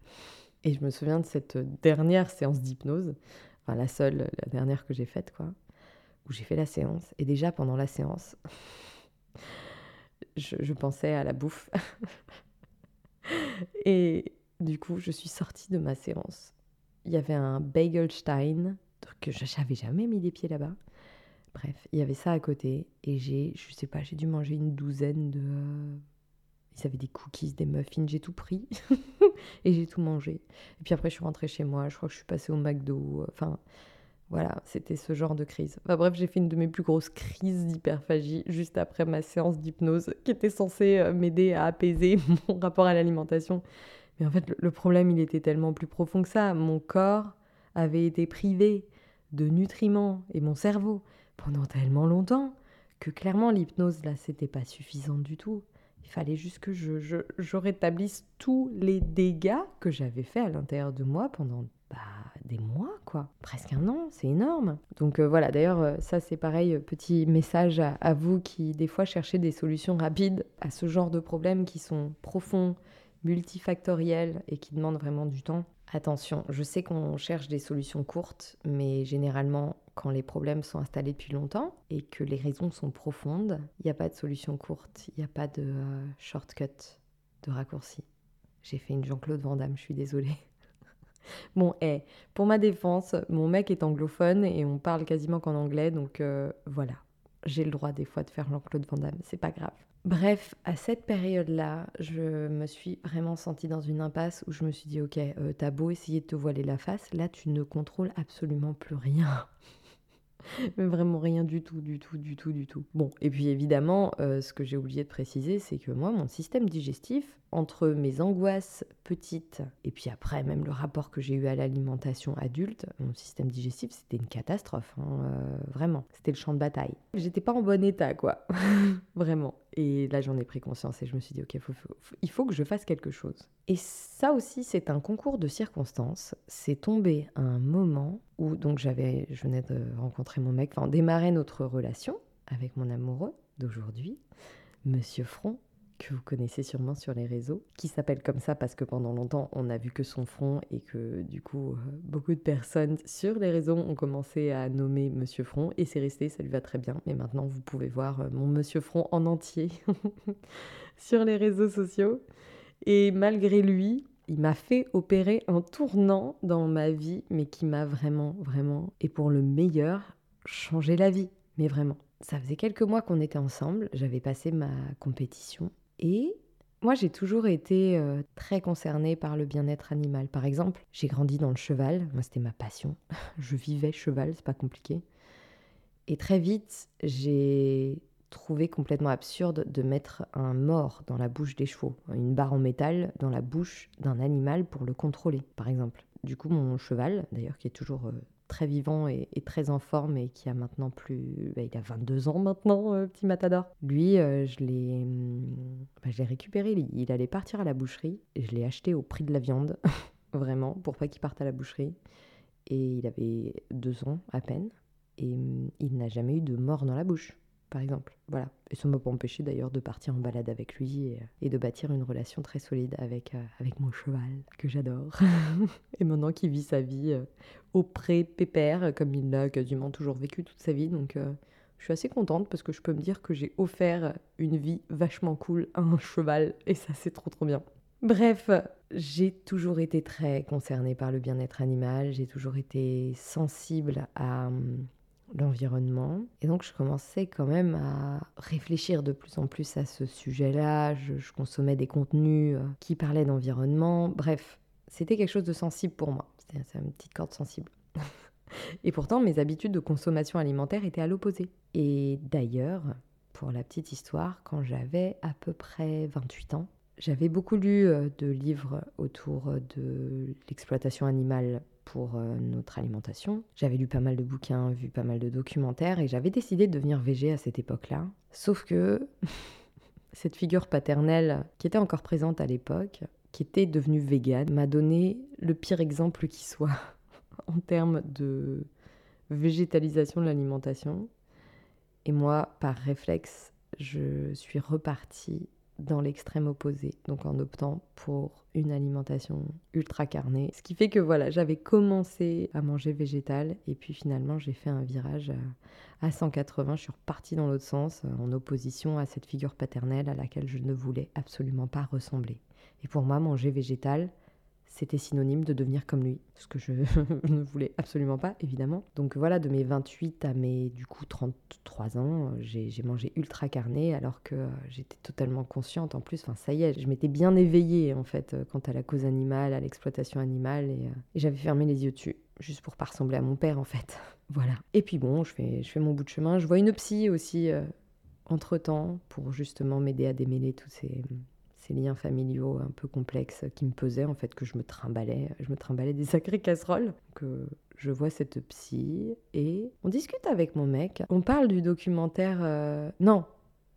Et je me souviens de cette dernière séance d'hypnose, enfin la seule, la dernière que j'ai faite, quoi, où j'ai fait la séance. Et déjà pendant la séance, je, pensais à la bouffe. et Du coup, je suis sortie de ma séance. Il y avait un Bagelstein, que je n'avais jamais mis les pieds là-bas. Bref, il y avait ça à côté et j'ai, je sais pas, j'ai dû manger une douzaine de. Ils avaient des cookies, des muffins, j'ai tout pris et j'ai tout mangé. Et puis après, je suis rentrée chez moi. Je crois que je suis passée au McDo. Enfin, voilà, c'était ce genre de crise. Enfin, bref, j'ai fait une de mes plus grosses crises d'hyperphagie juste après ma séance d'hypnose qui était censée euh, m'aider à apaiser mon rapport à l'alimentation. Mais en fait, le problème, il était tellement plus profond que ça. Mon corps avait été privé de nutriments et mon cerveau pendant tellement longtemps que clairement l'hypnose là c'était pas suffisant du tout. Il fallait juste que je, rétablisse tous les dégâts que j'avais fait à l'intérieur de moi pendant bah, des mois, quoi. Presque un an, c'est énorme. Donc euh, voilà, d'ailleurs, euh, ça c'est pareil, euh, petit message à, à, vous qui des fois cherchez des solutions rapides à ce genre de problèmes qui sont profonds, multifactoriels et qui demandent vraiment du temps. Attention, je sais qu'on cherche des solutions courtes, mais généralement, quand les problèmes sont installés depuis longtemps et que les raisons sont profondes, il n'y a pas de solution courte, il n'y a pas de euh, shortcut, de raccourci. J'ai fait une Jean-Claude Van Damme, je suis désolée. bon, hé, pour ma défense, mon mec est anglophone et on parle quasiment qu'en anglais, donc euh, voilà. J'ai le droit des fois de faire Jean-Claude Van Damme, c'est pas grave. Bref, à cette période-là, je me suis vraiment sentie dans une impasse où je me suis dit, ok, euh, t'as beau essayer de te voiler la face, là tu ne contrôles absolument plus rien. Mais vraiment rien du tout, du tout, du tout, du tout. Bon, et puis évidemment, euh, ce que j'ai oublié de préciser, c'est que moi, mon système digestif, entre mes angoisses petites et puis après même le rapport que j'ai eu à l'alimentation adulte, mon système digestif, c'était une catastrophe, hein, euh, vraiment. C'était le champ de bataille. J'étais pas en bon état, quoi. vraiment. Et là, j'en ai pris conscience et je me suis dit, ok, il faut que je fasse quelque chose. Et ça aussi, c'est un concours de circonstances. C'est tombé à un moment où, donc, j'avais, je venais de rencontrer mon mec, enfin, démarrer notre relation avec mon amoureux d'aujourd'hui, Monsieur Front, que vous connaissez sûrement sur les réseaux, qui s'appelle comme ça parce que pendant longtemps on n'a vu que son front et que du coup euh, beaucoup de personnes sur les réseaux ont commencé à nommer Monsieur Front et c'est resté, ça lui va très bien. Mais maintenant vous pouvez voir euh, mon Monsieur Front en entier sur les réseaux sociaux. Et malgré lui, il m'a fait opérer un tournant dans ma vie, mais qui m'a vraiment, vraiment, et pour le meilleur, changé la vie. Mais vraiment. Ça faisait quelques mois qu'on était ensemble, j'avais passé ma compétition et moi, j'ai toujours été euh, très concernée par le bien-être animal. Par exemple, j'ai grandi dans le cheval. Moi, c'était ma passion. Je vivais cheval, c'est pas compliqué. Et très vite, j'ai trouvé complètement absurde de mettre un mort dans la bouche des chevaux, une barre en métal dans la bouche d'un animal pour le contrôler, par exemple. Du coup, mon cheval, d'ailleurs, qui est toujours euh, très vivant et, très en forme et qui a maintenant plus... Bah, il a 22 ans maintenant, euh, petit Matador. Lui, euh, je l'ai hum, bah, récupéré, il allait partir à la boucherie je l'ai acheté au prix de la viande, vraiment, pour pas qu'il parte à la boucherie. Et il avait deux ans à peine et hum, il n'a jamais eu de mort dans la bouche par exemple. Voilà. Et ça ne m'a pas empêché d'ailleurs de partir en balade avec lui et, de bâtir une relation très solide avec, euh, avec mon cheval, que j'adore. et maintenant qu'il vit sa vie euh, auprès pépère, comme il l'a quasiment toujours vécu toute sa vie. Donc euh, je suis assez contente parce que je peux me dire que j'ai offert une vie vachement cool à un cheval et ça c'est trop trop bien. Bref, j'ai toujours été très concernée par le bien-être animal, j'ai toujours été sensible à hum, l'environnement. Et donc je commençais quand même à réfléchir de plus en plus à ce sujet-là. Je, consommais des contenus euh, qui parlaient d'environnement. Bref, c'était quelque chose de sensible pour moi. C'était une petite corde sensible. Et pourtant, mes habitudes de consommation alimentaire étaient à l'opposé. Et d'ailleurs, pour la petite histoire, quand j'avais à peu près 28 ans, j'avais beaucoup lu euh, de livres autour de l'exploitation animale pour euh, notre alimentation. J'avais lu pas mal de bouquins, vu pas mal de documentaires et j'avais décidé de devenir végé à cette époque-là. Sauf que cette figure paternelle qui était encore présente à l'époque, qui était devenue végane, m'a donné le pire exemple qui soit en termes de végétalisation de l'alimentation. Et moi, par réflexe, je suis repartie dans l'extrême opposé, donc en optant pour une alimentation ultra carnée. Ce qui fait que voilà, j'avais commencé à manger végétal et puis finalement j'ai fait un virage à 180, je suis repartie dans l'autre sens, en opposition à cette figure paternelle à laquelle je ne voulais absolument pas ressembler. Et pour moi, manger végétal, c'était synonyme de devenir comme lui, ce que je ne voulais absolument pas, évidemment. Donc voilà, de mes 28 à mes, du coup, 33 ans, j'ai mangé ultra carné alors que euh, j'étais totalement consciente. En plus, enfin, ça y est, je m'étais bien éveillée, en fait, euh, quant à la cause animale, à l'exploitation animale, et, euh, et j'avais fermé les yeux dessus, juste pour pas ressembler à mon père, en fait. voilà. Et puis bon, je fais, je fais mon bout de chemin. Je vois une psy aussi, entre-temps, pour justement m'aider à démêler tous ces ces liens familiaux un peu complexes qui me pesaient, en fait, que je me trimballais, je me trimballais des sacrées casseroles. Que je vois cette psy et on discute avec mon mec. On parle du documentaire. Euh, non,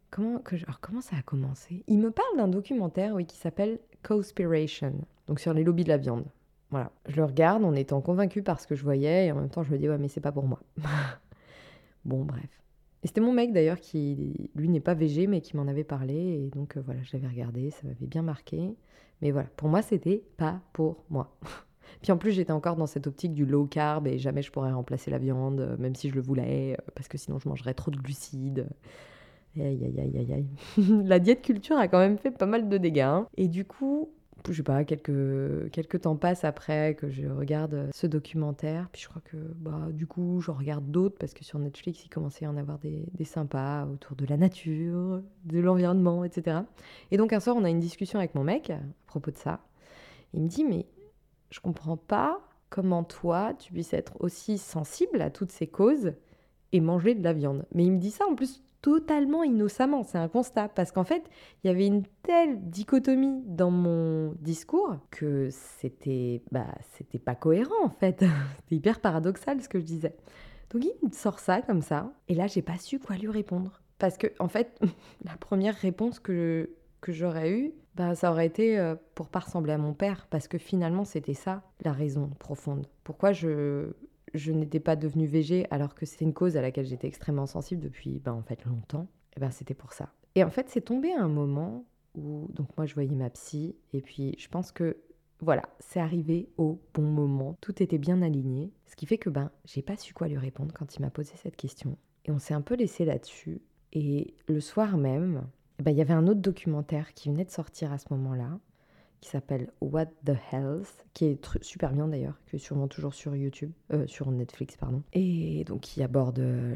comment que Alors comment ça a commencé? Il me parle d'un documentaire, oui, qui s'appelle Conspiration, donc sur les lobbies de la viande. Voilà, je le regarde en étant convaincu par ce que je voyais et en même temps je me dis ouais mais c'est pas pour moi. bon bref. Et c'était mon mec d'ailleurs qui, lui, n'est pas végé, mais qui m'en avait parlé. Et donc euh, voilà, je l'avais regardé, ça m'avait bien marqué. Mais voilà, pour moi, c'était pas pour moi. Puis en plus, j'étais encore dans cette optique du low carb et jamais je pourrais remplacer la viande, euh, même si je le voulais, euh, parce que sinon je mangerais trop de glucides. Aïe, aïe, aïe, aïe, aïe. la diète culture a quand même fait pas mal de dégâts. Hein. Et du coup, je sais pas, quelques, temps passent après que je regarde ce documentaire. Puis je crois que bah, du coup, je regarde d'autres parce que sur Netflix, il commençait à en avoir des, des sympas autour de la nature, de l'environnement, etc. Et donc un soir, on a une discussion avec mon mec à propos de ça. Il me dit, mais je comprends pas comment toi, tu puisses être aussi sensible à toutes ces causes et manger de la viande. Mais il me dit ça en plus totalement innocemment, c'est un constat, parce qu'en fait, il y avait une telle dichotomie dans mon discours que c'était bah, c'était pas cohérent en fait. c'était hyper paradoxal ce que je disais. Donc il me sort ça comme ça, et là j'ai pas su quoi lui répondre. Parce que en fait, la première réponse que, que j'aurais eue, bah, ça aurait été euh, pour pas ressembler à mon père, parce que finalement c'était ça la raison profonde. Pourquoi je, je n'étais pas devenue végé alors que c'est une cause à laquelle j'étais extrêmement sensible depuis ben, en fait longtemps, et eh ben c'était pour ça. Et en fait, c'est tombé un moment où donc moi je voyais ma psy et puis je pense que voilà, c'est arrivé au bon moment, tout était bien aligné, ce qui fait que ben j'ai pas su quoi lui répondre quand il m'a posé cette question. Et on s'est un peu laissé là-dessus. Et le soir même, eh ben, il y avait un autre documentaire qui venait de sortir à ce moment-là qui s'appelle What the Health, qui est super bien d'ailleurs, qui est sûrement toujours sur YouTube, euh, sur Netflix, pardon. Et donc qui aborde euh,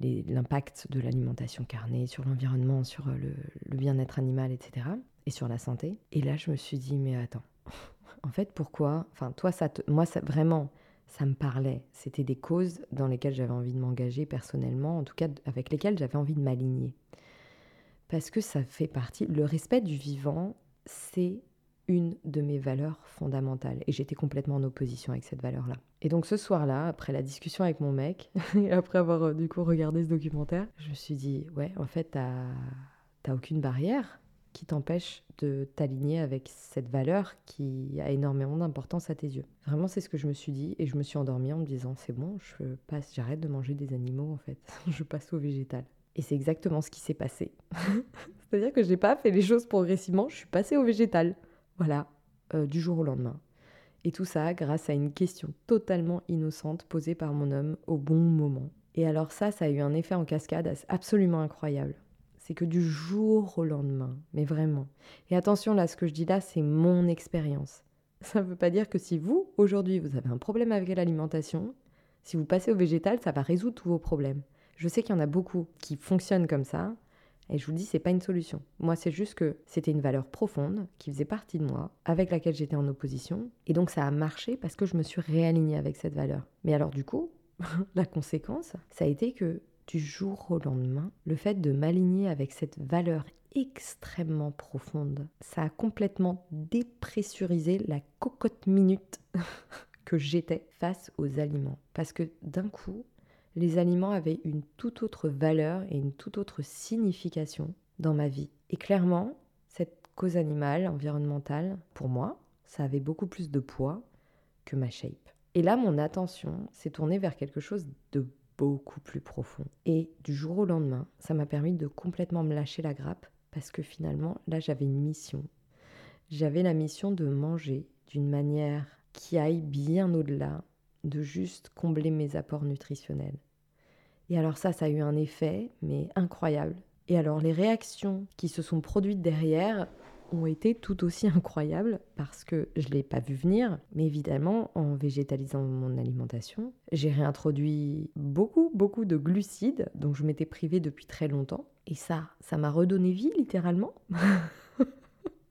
l'impact de l'alimentation carnée sur l'environnement, sur euh, le, bien-être animal, etc. Et sur la santé. Et là, je me suis dit, mais attends, en fait, pourquoi Enfin, toi, ça moi, vraiment, ça me parlait. C'était des causes dans lesquelles j'avais envie de m'engager personnellement, en tout cas avec lesquelles j'avais envie de m'aligner. Parce que ça fait partie, le respect du vivant, c'est une de mes valeurs fondamentales. Et j'étais complètement en opposition avec cette valeur-là. Et donc ce soir-là, après la discussion avec mon mec, et après avoir euh, du coup regardé ce documentaire, je me suis dit, ouais, en fait, t'as aucune barrière qui t'empêche de t'aligner avec cette valeur qui a énormément d'importance à tes yeux. Vraiment, c'est ce que je me suis dit et je me suis endormie en me disant c'est bon, je passe, j'arrête de manger des animaux en fait, je passe au végétal. Et c'est exactement ce qui s'est passé. C'est-à-dire que j'ai pas fait les choses progressivement, je suis passée au végétal. Voilà, euh, du jour au lendemain. Et tout ça grâce à une question totalement innocente posée par mon homme au bon moment. Et alors ça, ça a eu un effet en cascade absolument incroyable. C'est que du jour au lendemain, mais vraiment. Et attention là, ce que je dis là, c'est mon expérience. Ça ne veut pas dire que si vous, aujourd'hui, vous avez un problème avec l'alimentation, si vous passez au végétal, ça va résoudre tous vos problèmes. Je sais qu'il y en a beaucoup qui fonctionnent comme ça, et je vous dis, c'est pas une solution. Moi, c'est juste que c'était une valeur profonde qui faisait partie de moi, avec laquelle j'étais en opposition. Et donc, ça a marché parce que je me suis réalignée avec cette valeur. Mais alors, du coup, la conséquence, ça a été que du jour au lendemain, le fait de m'aligner avec cette valeur extrêmement profonde, ça a complètement dépressurisé la cocotte minute que j'étais face aux aliments. Parce que d'un coup, les aliments avaient une toute autre valeur et une toute autre signification dans ma vie. Et clairement, cette cause animale, environnementale, pour moi, ça avait beaucoup plus de poids que ma shape. Et là, mon attention s'est tournée vers quelque chose de beaucoup plus profond. Et du jour au lendemain, ça m'a permis de complètement me lâcher la grappe parce que finalement, là, j'avais une mission. J'avais la mission de manger d'une manière qui aille bien au-delà de juste combler mes apports nutritionnels. Et alors ça, ça a eu un effet, mais incroyable. Et alors les réactions qui se sont produites derrière ont été tout aussi incroyables parce que je ne l'ai pas vu venir, mais évidemment, en végétalisant mon alimentation, j'ai réintroduit beaucoup, beaucoup de glucides dont je m'étais privée depuis très longtemps. Et ça, ça m'a redonné vie littéralement.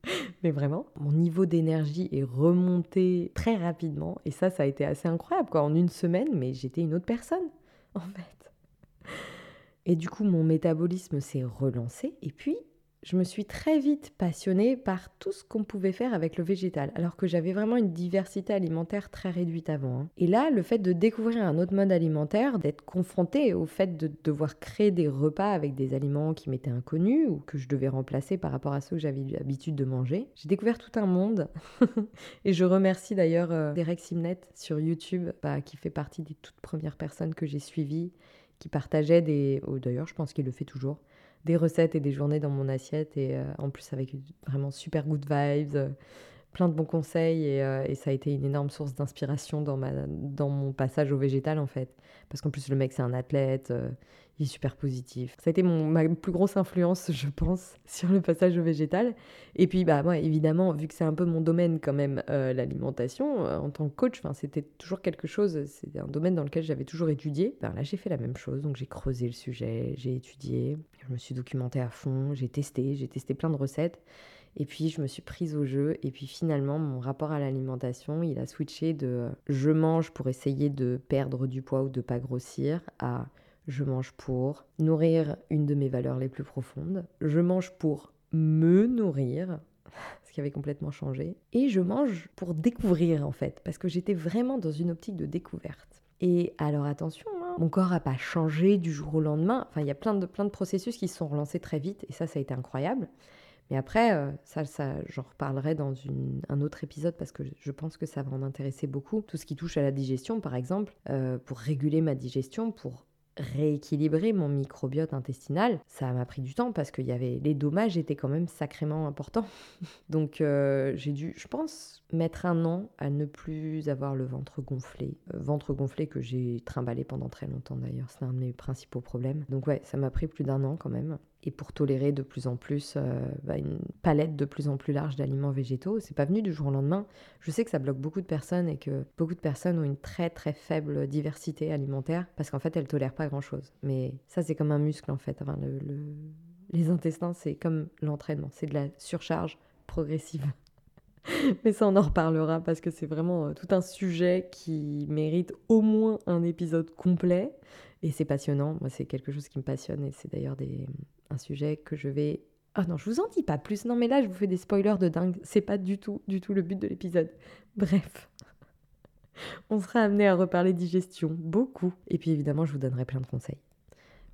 Mais vraiment, mon niveau d'énergie est remonté très rapidement. Et ça, ça a été assez incroyable. Quoi. En une semaine, mais j'étais une autre personne, en fait. Et du coup, mon métabolisme s'est relancé. Et puis, je me suis très vite passionnée par tout ce qu'on pouvait faire avec le végétal, alors que j'avais vraiment une diversité alimentaire très réduite avant. Hein. Et là, le fait de découvrir un autre mode alimentaire, d'être confrontée au fait de devoir créer des repas avec des aliments qui m'étaient inconnus ou que je devais remplacer par rapport à ceux que j'avais l'habitude de manger, j'ai découvert tout un monde. Et je remercie d'ailleurs euh, Derek Simnet sur YouTube, bah, qui fait partie des toutes premières personnes que j'ai suivies, qui partageait des... D'ailleurs, je pense qu'il le fait toujours des recettes et des journées dans mon assiette et euh, en plus avec vraiment super good vibes, euh, plein de bons conseils et, euh, et, ça a été une énorme source d'inspiration dans, dans mon passage au végétal en fait. Parce qu'en plus le mec c'est un athlète, il est super positif. Ça a été mon, ma plus grosse influence, je pense, sur le passage au végétal. Et puis, bah, moi, évidemment, vu que c'est un peu mon domaine quand même, euh, l'alimentation, euh, en tant que coach, c'était toujours quelque chose, c'était un domaine dans lequel j'avais toujours étudié. Là, j'ai fait la même chose, donc j'ai creusé le sujet, j'ai étudié, je me suis documentée à fond, j'ai testé, j'ai testé plein de recettes. Et puis je me suis prise au jeu. Et puis finalement, mon rapport à l'alimentation, il a switché de je mange pour essayer de perdre du poids ou de pas grossir à je mange pour nourrir une de mes valeurs les plus profondes. Je mange pour me nourrir, ce qui avait complètement changé. Et je mange pour découvrir en fait, parce que j'étais vraiment dans une optique de découverte. Et alors attention, hein, mon corps n'a pas changé du jour au lendemain. Enfin, il y a plein de, plein de processus qui se sont relancés très vite, et ça, ça a été incroyable. Mais après, euh, ça, ça j'en reparlerai dans un autre épisode parce que je pense que ça va en intéresser beaucoup. Tout ce qui touche à la digestion, par exemple, euh, pour réguler ma digestion, pour rééquilibrer mon microbiote intestinal, ça m'a pris du temps parce que y avait les dommages étaient quand même sacrément importants. Donc euh, j'ai dû, je pense, mettre un an à ne plus avoir le ventre gonflé. Euh, ventre gonflé que j'ai trimballé pendant très longtemps d'ailleurs, c'est un de mes principaux problèmes. Donc ouais, ça m'a pris plus d'un an quand même et pour tolérer de plus en plus euh, bah, une palette de plus en plus large d'aliments végétaux. C'est pas venu du jour au lendemain. Je sais que ça bloque beaucoup de personnes et que beaucoup de personnes ont une très très faible diversité alimentaire parce qu'en fait elles tolèrent pas grand chose. Mais ça c'est comme un muscle en fait. Les intestins c'est comme l'entraînement, c'est de la surcharge progressive. Mais ça, on en reparlera parce que c'est vraiment euh, tout un sujet qui mérite au moins un épisode complet. Et c'est passionnant. Moi, c'est quelque chose qui me passionne et c'est d'ailleurs un sujet que je vais. Ah non, je vous en dis pas plus. Non, mais là, je vous fais des spoilers de dingue. C'est pas du tout, du tout le but de l'épisode. Bref. On sera amené à reparler digestion, beaucoup. Et puis évidemment, je vous donnerai plein de conseils.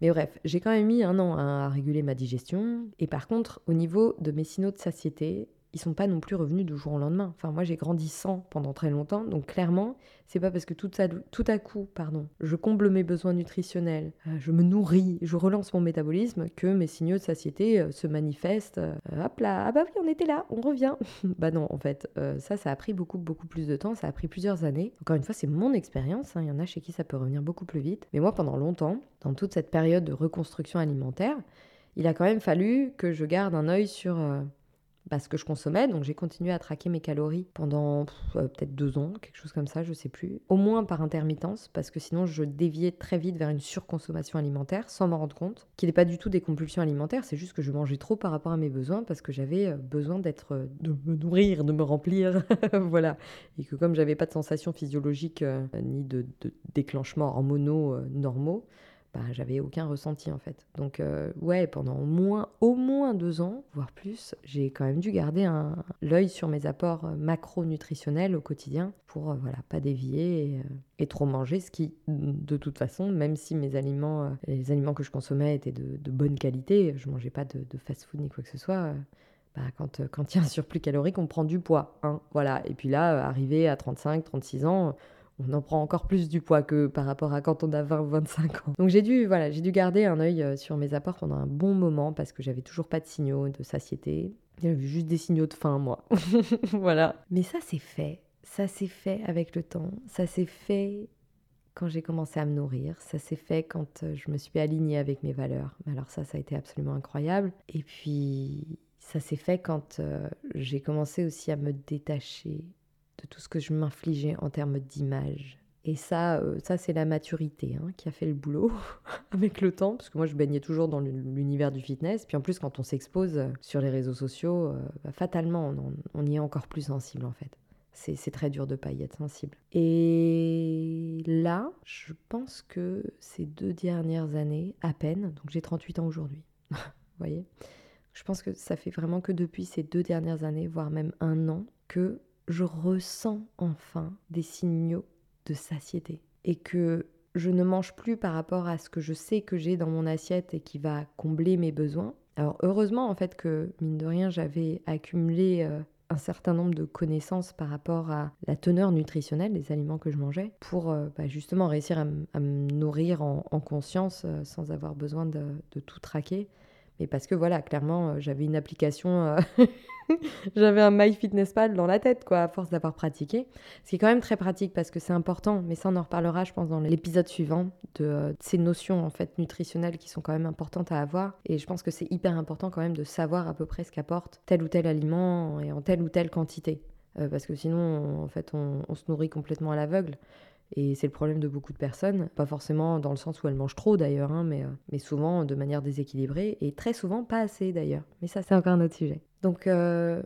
Mais bref, j'ai quand même mis un an à réguler ma digestion. Et par contre, au niveau de mes signaux de satiété, ils sont pas non plus revenus du jour au lendemain. Enfin, moi, j'ai grandi sans pendant très longtemps, donc clairement, c'est pas parce que tout, ça, tout à coup, pardon, je comble mes besoins nutritionnels, euh, je me nourris, je relance mon métabolisme, que mes signaux de satiété euh, se manifestent. Euh, hop là, ah bah oui, on était là, on revient. bah non, en fait, ça, ça a pris beaucoup, beaucoup plus de temps, ça a pris plusieurs années. Encore une fois, c'est mon expérience. Hein. Il y en a chez qui ça peut revenir beaucoup plus vite. Mais moi, pendant longtemps, dans toute cette période de reconstruction alimentaire, il a quand même fallu que je garde un œil sur ce que je consommais. Donc j'ai continué à traquer mes calories pendant euh, peut-être deux ans, quelque chose comme ça, je sais plus. Au moins par intermittence, parce que sinon je déviais très vite vers une surconsommation alimentaire sans m'en rendre compte, qui n'est pas du tout des compulsions alimentaires, c'est juste que je mangeais trop par rapport à mes besoins parce que j'avais euh, besoin d'être, euh, de me nourrir, de me remplir, voilà. Et que comme j'avais pas de sensations physiologiques ni de, de déclenchements hormonaux normaux, bah, j'avais aucun ressenti en fait. Donc euh, ouais, pendant au moins, au moins deux ans, voire plus, j'ai quand même dû garder un, l'œil sur mes apports euh, macronutritionnels au quotidien pour euh, voilà pas dévier et, trop manger, ce qui de toute façon, même si mes aliments, les aliments que je consommais étaient de, bonne qualité, je mangeais pas de, fast-food ni quoi que ce soit. Bah, quand, quand il y a un surplus calorique, on prend du poids. Hein, voilà. Et puis là, arrivé à 35, 36 ans, on en prend encore plus du poids que par rapport à quand on a 20 ou 25 ans. Donc j'ai dû, voilà, j'ai dû garder un œil euh, sur mes apports pendant un bon moment parce que j'avais toujours pas de signaux de satiété. J'avais juste des signaux de faim, moi. voilà. Mais ça, c'est fait. Ça s'est fait avec le temps. Ça s'est fait quand j'ai commencé à me nourrir. Ça s'est fait quand euh, je me suis alignée avec mes valeurs. Alors ça, ça a été absolument incroyable. Et puis, Ça s'est fait quand euh, j'ai commencé aussi à me détacher de tout ce que je m'infligeais en termes d'image. Et ça, euh, ça c'est la maturité hein, qui a fait le boulot avec le temps, parce que moi je baignais toujours dans l'univers du fitness. Puis en plus, quand on s'expose euh, sur les réseaux sociaux, bah, fatalement, on, on, y est encore plus sensible en fait. C'est très dur de pas y être sensible. Et là, je pense que ces deux dernières années, à peine, donc j'ai 38 ans aujourd'hui, vous voyez je pense que ça fait vraiment que depuis ces deux dernières années, voire même un an, que je ressens enfin des signaux de satiété. Et que je ne mange plus par rapport à ce que je sais que j'ai dans mon assiette et qui va combler mes besoins. Alors heureusement en fait que, mine de rien, j'avais accumulé euh, un certain nombre de connaissances par rapport à la teneur nutritionnelle des aliments que je mangeais pour euh, bah, justement réussir à, me nourrir en, conscience euh, sans avoir besoin de, de tout traquer. Mais parce que voilà, clairement, euh, j'avais une application, euh, j'avais un MyFitnessPal dans la tête, quoi, à force d'avoir pratiqué. Ce qui est quand même très pratique parce que c'est important, mais ça on en reparlera, je pense, dans l'épisode suivant, de, euh, ces notions en fait nutritionnelles qui sont quand même importantes à avoir. Et je pense que c'est hyper important quand même de savoir à peu près ce qu'apporte tel ou tel aliment et en telle ou telle quantité. parce que sinon, en fait, on se nourrit complètement à l'aveugle. Et c'est le problème de beaucoup de personnes, pas forcément dans le sens où elles mangent trop d'ailleurs, hein, mais, euh, mais souvent de manière déséquilibrée, et très souvent pas assez d'ailleurs. Mais ça, c'est encore un autre sujet. Donc, euh,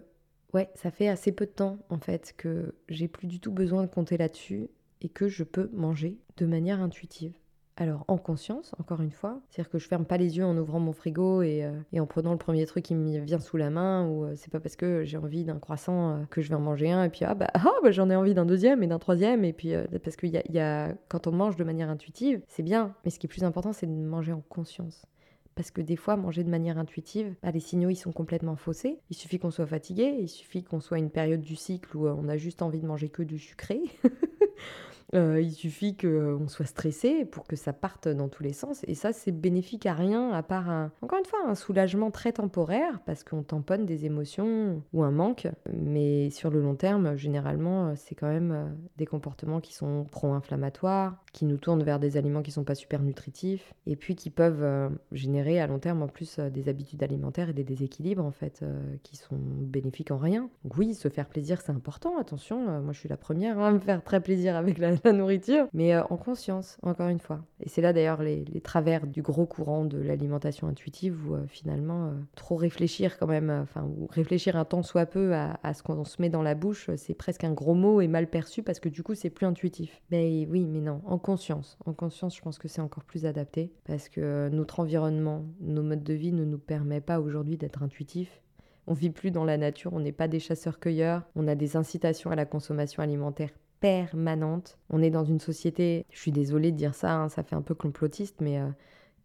ouais, ça fait assez peu de temps en fait que j'ai plus du tout besoin de compter là-dessus et que je peux manger de manière intuitive. Alors en conscience, encore une fois, c'est-à-dire que je ferme pas les yeux en ouvrant mon frigo et, euh, en prenant le premier truc qui me vient sous la main, ou euh, c'est pas parce que j'ai envie d'un croissant euh, que je vais en manger un, et puis ah bah, ah, bah j'en ai envie d'un deuxième et d'un troisième, et puis parce que y a, quand on mange de manière intuitive, c'est bien, mais ce qui est plus important, c'est de manger en conscience. Parce que des fois, manger de manière intuitive, bah, les signaux ils sont complètement faussés. Il suffit qu'on soit fatigué, il suffit qu'on soit à une période du cycle où on a juste envie de manger que du sucré. Euh, il suffit qu'on soit stressé pour que ça parte dans tous les sens. Et ça, c'est bénéfique à rien, à part, un, encore une fois, un soulagement très temporaire, parce qu'on tamponne des émotions ou un manque. Mais sur le long terme, généralement, c'est quand même euh, des comportements qui sont pro-inflammatoires, qui nous tournent vers des aliments qui sont pas super nutritifs, et puis qui peuvent euh, générer à long terme en plus des habitudes alimentaires et des déséquilibres, en fait, qui sont bénéfiques en rien. Donc oui, se faire plaisir, c'est important, attention. moi, je suis la première à me faire très plaisir avec la la nourriture, mais euh, en conscience, encore une fois. Et c'est là d'ailleurs les, travers du gros courant de l'alimentation intuitive où euh, finalement, euh, trop réfléchir quand même, enfin, ou réfléchir un temps soit peu à, ce qu'on se met dans la bouche, c'est presque un gros mot et mal perçu parce que du coup, c'est plus intuitif. Mais oui, mais non, en conscience. En conscience, je pense que c'est encore plus adapté parce que notre environnement, nos modes de vie ne nous permet pas aujourd'hui d'être intuitifs on vit plus dans la nature, on n'est pas des chasseurs-cueilleurs, on a des incitations à la consommation alimentaire permanente. On est dans une société, je suis désolée de dire ça, hein, ça fait un peu complotiste, mais euh,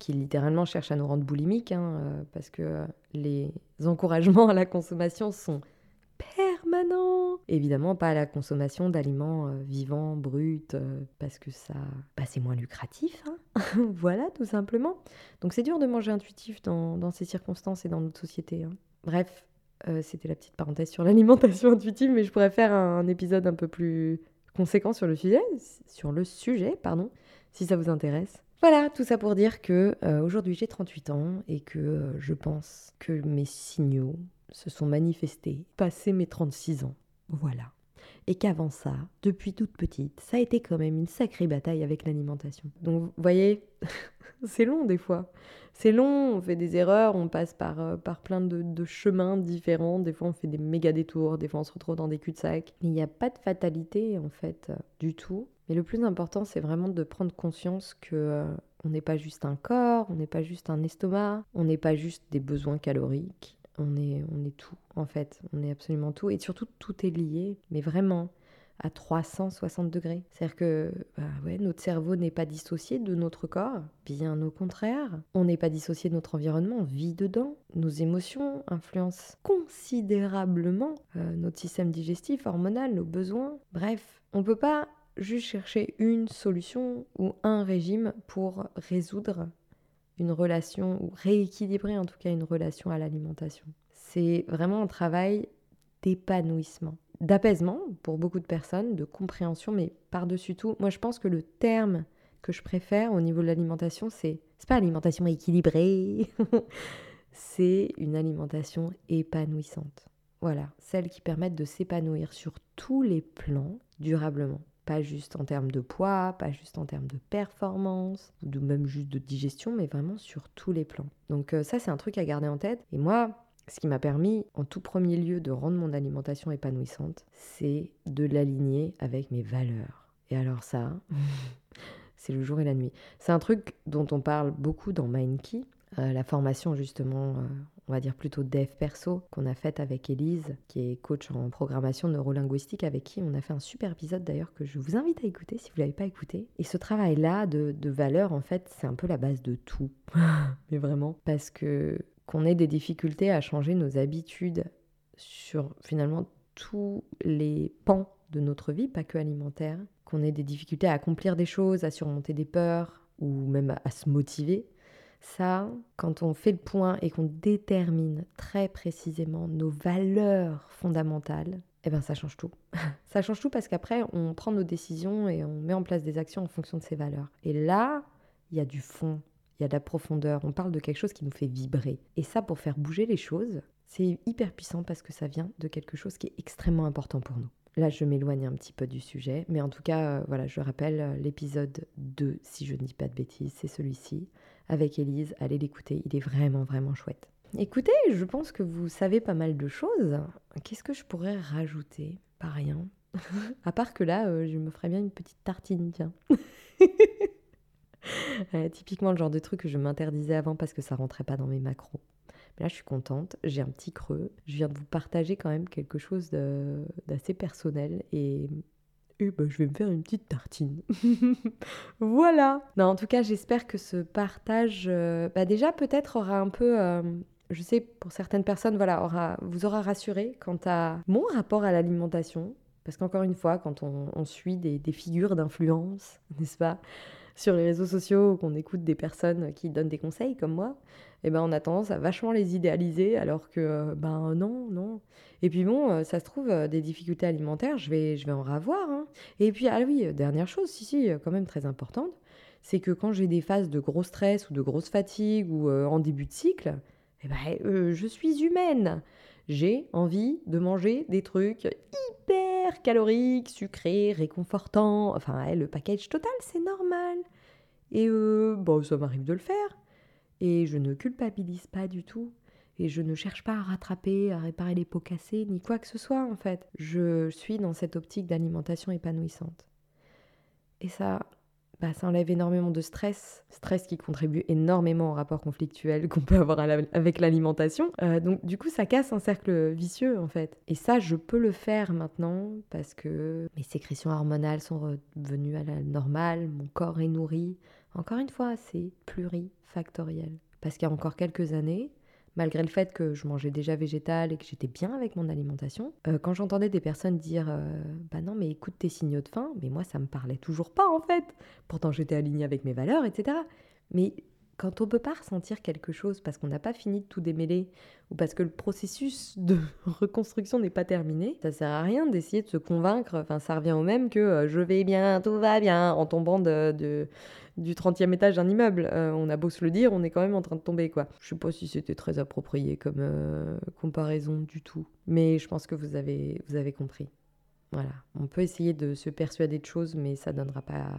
qui littéralement cherche à nous rendre boulimiques, hein, euh, parce que euh, les encouragements à la consommation sont permanents. Évidemment, pas à la consommation d'aliments vivants, bruts, parce que ça, bah, c'est moins lucratif. Hein. voilà, tout simplement. Donc c'est dur de manger intuitif dans, ces circonstances et dans notre société. Bref, c'était la petite parenthèse sur l'alimentation intuitive, mais je pourrais faire un épisode un peu plus conséquences sur le sujet, sur le sujet, pardon, si ça vous intéresse. Voilà, tout ça pour dire que euh, aujourd'hui j'ai 38 ans et que euh, je pense que mes signaux se sont manifestés passé mes 36 ans. Voilà. Et qu'avant ça, depuis toute petite, ça a été quand même une sacrée bataille avec l'alimentation. Donc vous voyez, c'est long des fois. C'est long, on fait des erreurs, on passe par, euh, plein de, chemins différents. Des fois, on fait des méga détours, des fois, on se retrouve dans des cul-de-sac. Il n'y a pas de fatalité, en fait, euh, du tout. Mais le plus important, c'est vraiment de prendre conscience que euh, on n'est pas juste un corps, on n'est pas juste un estomac, on n'est pas juste des besoins caloriques. On est, tout, en fait. On est absolument tout. Et surtout, tout est lié. Mais vraiment, à 360 degrés. C'est-à-dire que bah notre cerveau n'est pas dissocié de notre corps, bien au contraire. On n'est pas dissocié de notre environnement, on vit dedans. Nos émotions influencent considérablement euh, notre système digestif, hormonal, nos besoins. Bref, on ne peut pas juste chercher une solution ou un régime pour résoudre une relation ou rééquilibrer en tout cas une relation à l'alimentation. C'est vraiment un travail d'épanouissement d'apaisement pour beaucoup de personnes, de compréhension, mais par-dessus tout, moi je pense que le terme que je préfère au niveau de l'alimentation, c'est c'est pas alimentation équilibrée, c'est une alimentation épanouissante. Voilà, celle qui permettent de s'épanouir sur tous les plans durablement. Pas juste en termes de poids, pas juste en termes de performance, ou même juste de digestion, mais vraiment sur tous les plans. Donc euh, ça, c'est un truc à garder en tête. Et moi, ce qui m'a permis en tout premier lieu de rendre mon alimentation épanouissante, c'est de l'aligner avec mes valeurs. Et alors ça, c'est le jour et la nuit. C'est un truc dont on parle beaucoup dans Mindkey, euh, la formation justement, euh, on va dire plutôt dev perso, qu'on a faite avec Elise, qui est coach en programmation neurolinguistique, avec qui on a fait un super épisode d'ailleurs que je vous invite à écouter si vous ne l'avez pas écouté. Et ce travail-là de, de valeur, en fait, c'est un peu la base de tout. Mais vraiment, parce que qu'on ait des difficultés à changer nos habitudes sur finalement tous les pans de notre vie, pas que alimentaire, qu'on ait des difficultés à accomplir des choses, à surmonter des peurs ou même à se motiver, ça, quand on fait le point et qu'on détermine très précisément nos valeurs fondamentales, eh bien ça change tout. ça change tout parce qu'après, on prend nos décisions et on met en place des actions en fonction de ces valeurs. Et là, il y a du fond, il y a de la profondeur, on parle de quelque chose qui nous fait vibrer. Et ça, pour faire bouger les choses, c'est hyper puissant parce que ça vient de quelque chose qui est extrêmement important pour nous. Là, je m'éloigne un petit peu du sujet, mais en tout cas, euh, voilà, je rappelle euh, l'épisode 2, si je ne dis pas de bêtises, c'est celui-ci, avec Élise. Allez l'écouter, il est vraiment, vraiment chouette. Écoutez, je pense que vous savez pas mal de choses. Qu'est-ce que je pourrais rajouter? Pas rien. à part que là, euh, je me ferais bien une petite tartine, tiens. typiquement le genre de truc que je m'interdisais avant parce que ça rentrait pas dans mes macros. Mais là, je suis contente. J'ai un petit creux. Je viens de vous partager quand même quelque chose d'assez personnel et et ben, je vais me faire une petite tartine. voilà. Non, en tout cas, j'espère que ce partage, euh, bah déjà peut-être aura un peu, euh, je sais pour certaines personnes, voilà, aura, vous aura rassuré quant à mon rapport à l'alimentation. Parce qu'encore une fois, quand on, suit des figures d'influence, n'est-ce pas, sur les réseaux sociaux, qu'on écoute des personnes qui donnent des conseils comme moi, eh ben on a tendance à vachement les idéaliser alors que euh, ben non, non. Et puis bon, euh, ça se trouve, euh, des difficultés alimentaires, je vais, je vais en ravoir. Hein. Et puis, ah oui, dernière chose, si, quand même très importante, c'est que quand j'ai des phases de gros stress ou de grosse fatigue ou en début de cycle, eh ben, je suis humaine. J'ai envie de manger des trucs hyper caloriques, sucrés, réconfortants. Enfin, le package total, c'est normal. Et bon, ça m'arrive de le faire. Et je ne culpabilise pas du tout. Et je ne cherche pas à rattraper, à réparer les pots cassés, ni quoi que ce soit en fait. Je suis dans cette optique d'alimentation épanouissante. Et ça, bah, ça enlève énormément de stress, stress qui contribue énormément au rapport conflictuel qu'on peut avoir avec l'alimentation. Euh, donc du coup, ça casse un cercle vicieux en fait. Et ça, je peux le faire maintenant parce que mes sécrétions hormonales sont revenues à la normale, mon corps est nourri. Encore une fois, c'est plurifactoriel. Parce qu'il y a encore quelques années, malgré le fait que je mangeais déjà végétal et que j'étais bien avec mon alimentation, euh, quand j'entendais des personnes dire euh, Bah non, mais écoute tes signaux de faim, mais moi ça me parlait toujours pas en fait. Pourtant j'étais alignée avec mes valeurs, etc. Mais quand on peut pas ressentir quelque chose parce qu'on n'a pas fini de tout démêler ou parce que le processus de reconstruction n'est pas terminé, ça sert à rien d'essayer de se convaincre. Enfin, ça revient au même que euh, je vais bien, tout va bien en tombant de, du 30e étage d'un immeuble. Euh, on a beau se le dire, on est quand même en train de tomber, quoi. Je sais pas si c'était très approprié comme euh, comparaison du tout, mais je pense que vous avez, compris. Voilà, on peut essayer de se persuader de choses, mais ça donnera pas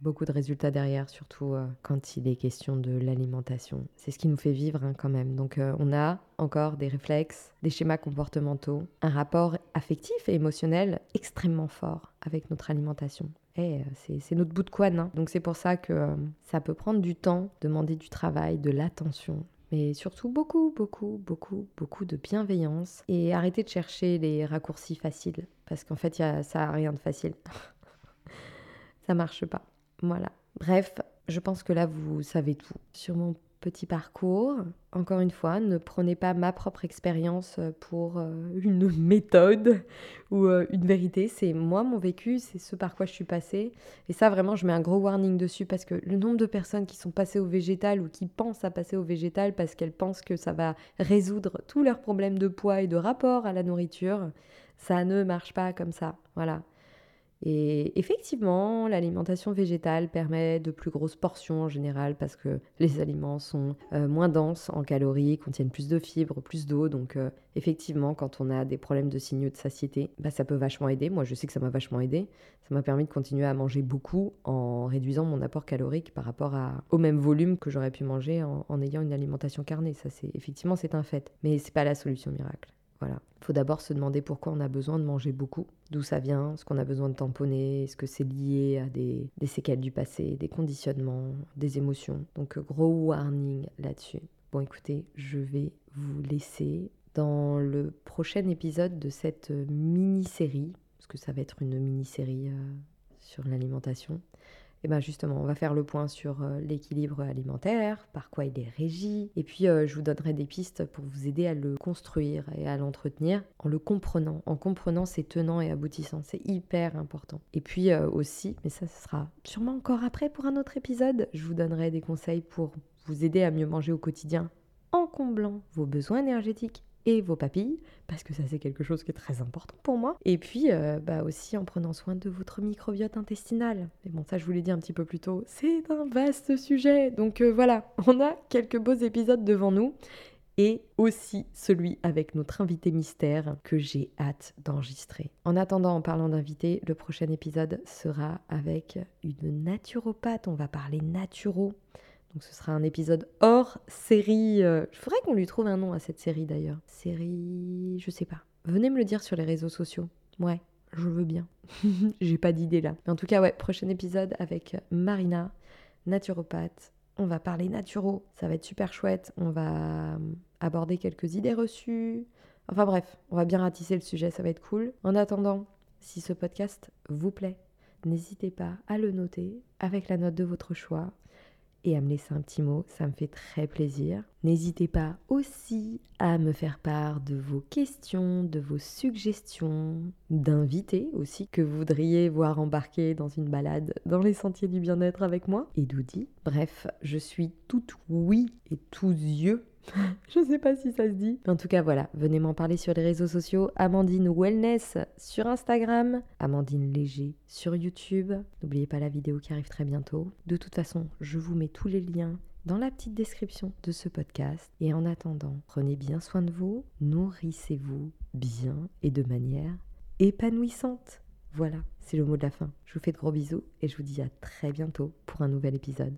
beaucoup de résultats derrière, surtout euh, quand il est question de l'alimentation. C'est ce qui nous fait vivre hein, quand même. Donc euh, on a encore des réflexes, des schémas comportementaux, un rapport affectif et émotionnel extrêmement fort avec notre alimentation. Et euh, c'est notre bout de couenne. Hein. Donc c'est pour ça que ça peut prendre du temps, demander du travail, de l'attention. Mais surtout beaucoup, beaucoup, beaucoup, beaucoup de bienveillance et arrêter de chercher les raccourcis faciles. Parce qu'en fait, y a, ça n'a rien de facile. ça marche pas. Voilà. Bref, je pense que là, vous savez tout sur mon petit parcours. Encore une fois, ne prenez pas ma propre expérience pour euh, une méthode ou euh, une vérité. C'est moi, mon vécu, c'est ce par quoi je suis passée. Et ça, vraiment, je mets un gros warning dessus parce que le nombre de personnes qui sont passées au végétal ou qui pensent à passer au végétal parce qu'elles pensent que ça va résoudre tous leurs problèmes de poids et de rapport à la nourriture, ça ne marche pas comme ça. Voilà. Et effectivement, l'alimentation végétale permet de plus grosses portions en général parce que les aliments sont euh, moins denses en calories, contiennent plus de fibres, plus d'eau. Donc euh, effectivement, quand on a des problèmes de signaux de satiété, bah, ça peut vachement aider. Moi, je sais que ça m'a vachement aidé. Ça m'a permis de continuer à manger beaucoup en réduisant mon apport calorique par rapport au même volume que j'aurais pu manger en, en ayant une alimentation carnée. Ça, c'est effectivement, c'est un fait. Mais c'est pas la solution miracle. Voilà. Il faut d'abord se demander pourquoi on a besoin de manger beaucoup, d'où ça vient, ce qu'on a besoin de tamponner, est-ce que c'est lié à des, séquelles du passé, des conditionnements, des émotions. Donc gros warning là-dessus. Bon écoutez, je vais vous laisser dans le prochain épisode de cette mini-série, parce que ça va être une mini-série euh, sur l'alimentation. Et bien justement, on va faire le point sur euh, l'équilibre alimentaire, par quoi il est régi, et puis euh, je vous donnerai des pistes pour vous aider à le construire et à l'entretenir en le comprenant, en comprenant ses tenants et aboutissants. C'est hyper important. Et puis euh, aussi, mais ça ce sera sûrement encore après pour un autre épisode, je vous donnerai des conseils pour vous aider à mieux manger au quotidien en comblant vos besoins énergétiques et vos papilles, parce que ça c'est quelque chose qui est très important pour moi. Et puis euh, bah aussi en prenant soin de votre microbiote intestinal. Mais bon, ça je vous l'ai dit un petit peu plus tôt, c'est un vaste sujet. Donc euh, voilà, on a quelques beaux épisodes devant nous. Et aussi celui avec notre invité mystère que j'ai hâte d'enregistrer. En attendant, en parlant d'invité, le prochain épisode sera avec une naturopathe. On va parler naturaux. Donc ce sera un épisode hors série. Euh, Je ferais qu'on lui trouve un nom à cette série d'ailleurs. Série, je sais pas. Venez me le dire sur les réseaux sociaux. Ouais, je veux bien. J'ai pas d'idée là. Mais en tout cas, ouais, prochain épisode avec Marina, naturopathe. On va parler naturaux. Ça va être super chouette. On va aborder quelques idées reçues. Enfin bref, on va bien ratisser le sujet. Ça va être cool. En attendant, si ce podcast vous plaît, n'hésitez pas à le noter avec la note de votre choix et à me laisser un petit mot, ça me fait très plaisir. N'hésitez pas aussi à me faire part de vos questions, de vos suggestions, d'invités aussi que vous voudriez voir embarquer dans une balade dans les sentiers du bien-être avec moi et Doudi. Bref, je suis toute oui et tous yeux je sais pas si ça se dit. En tout cas, voilà, venez m'en parler sur les réseaux sociaux. Amandine Wellness sur Instagram, Amandine Léger sur YouTube. N'oubliez pas la vidéo qui arrive très bientôt. De toute façon, je vous mets tous les liens dans la petite description de ce podcast. Et en attendant, prenez bien soin de vous, nourrissez-vous bien et de manière épanouissante. Voilà, c'est le mot de la fin. Je vous fais de gros bisous et je vous dis à très bientôt pour un nouvel épisode.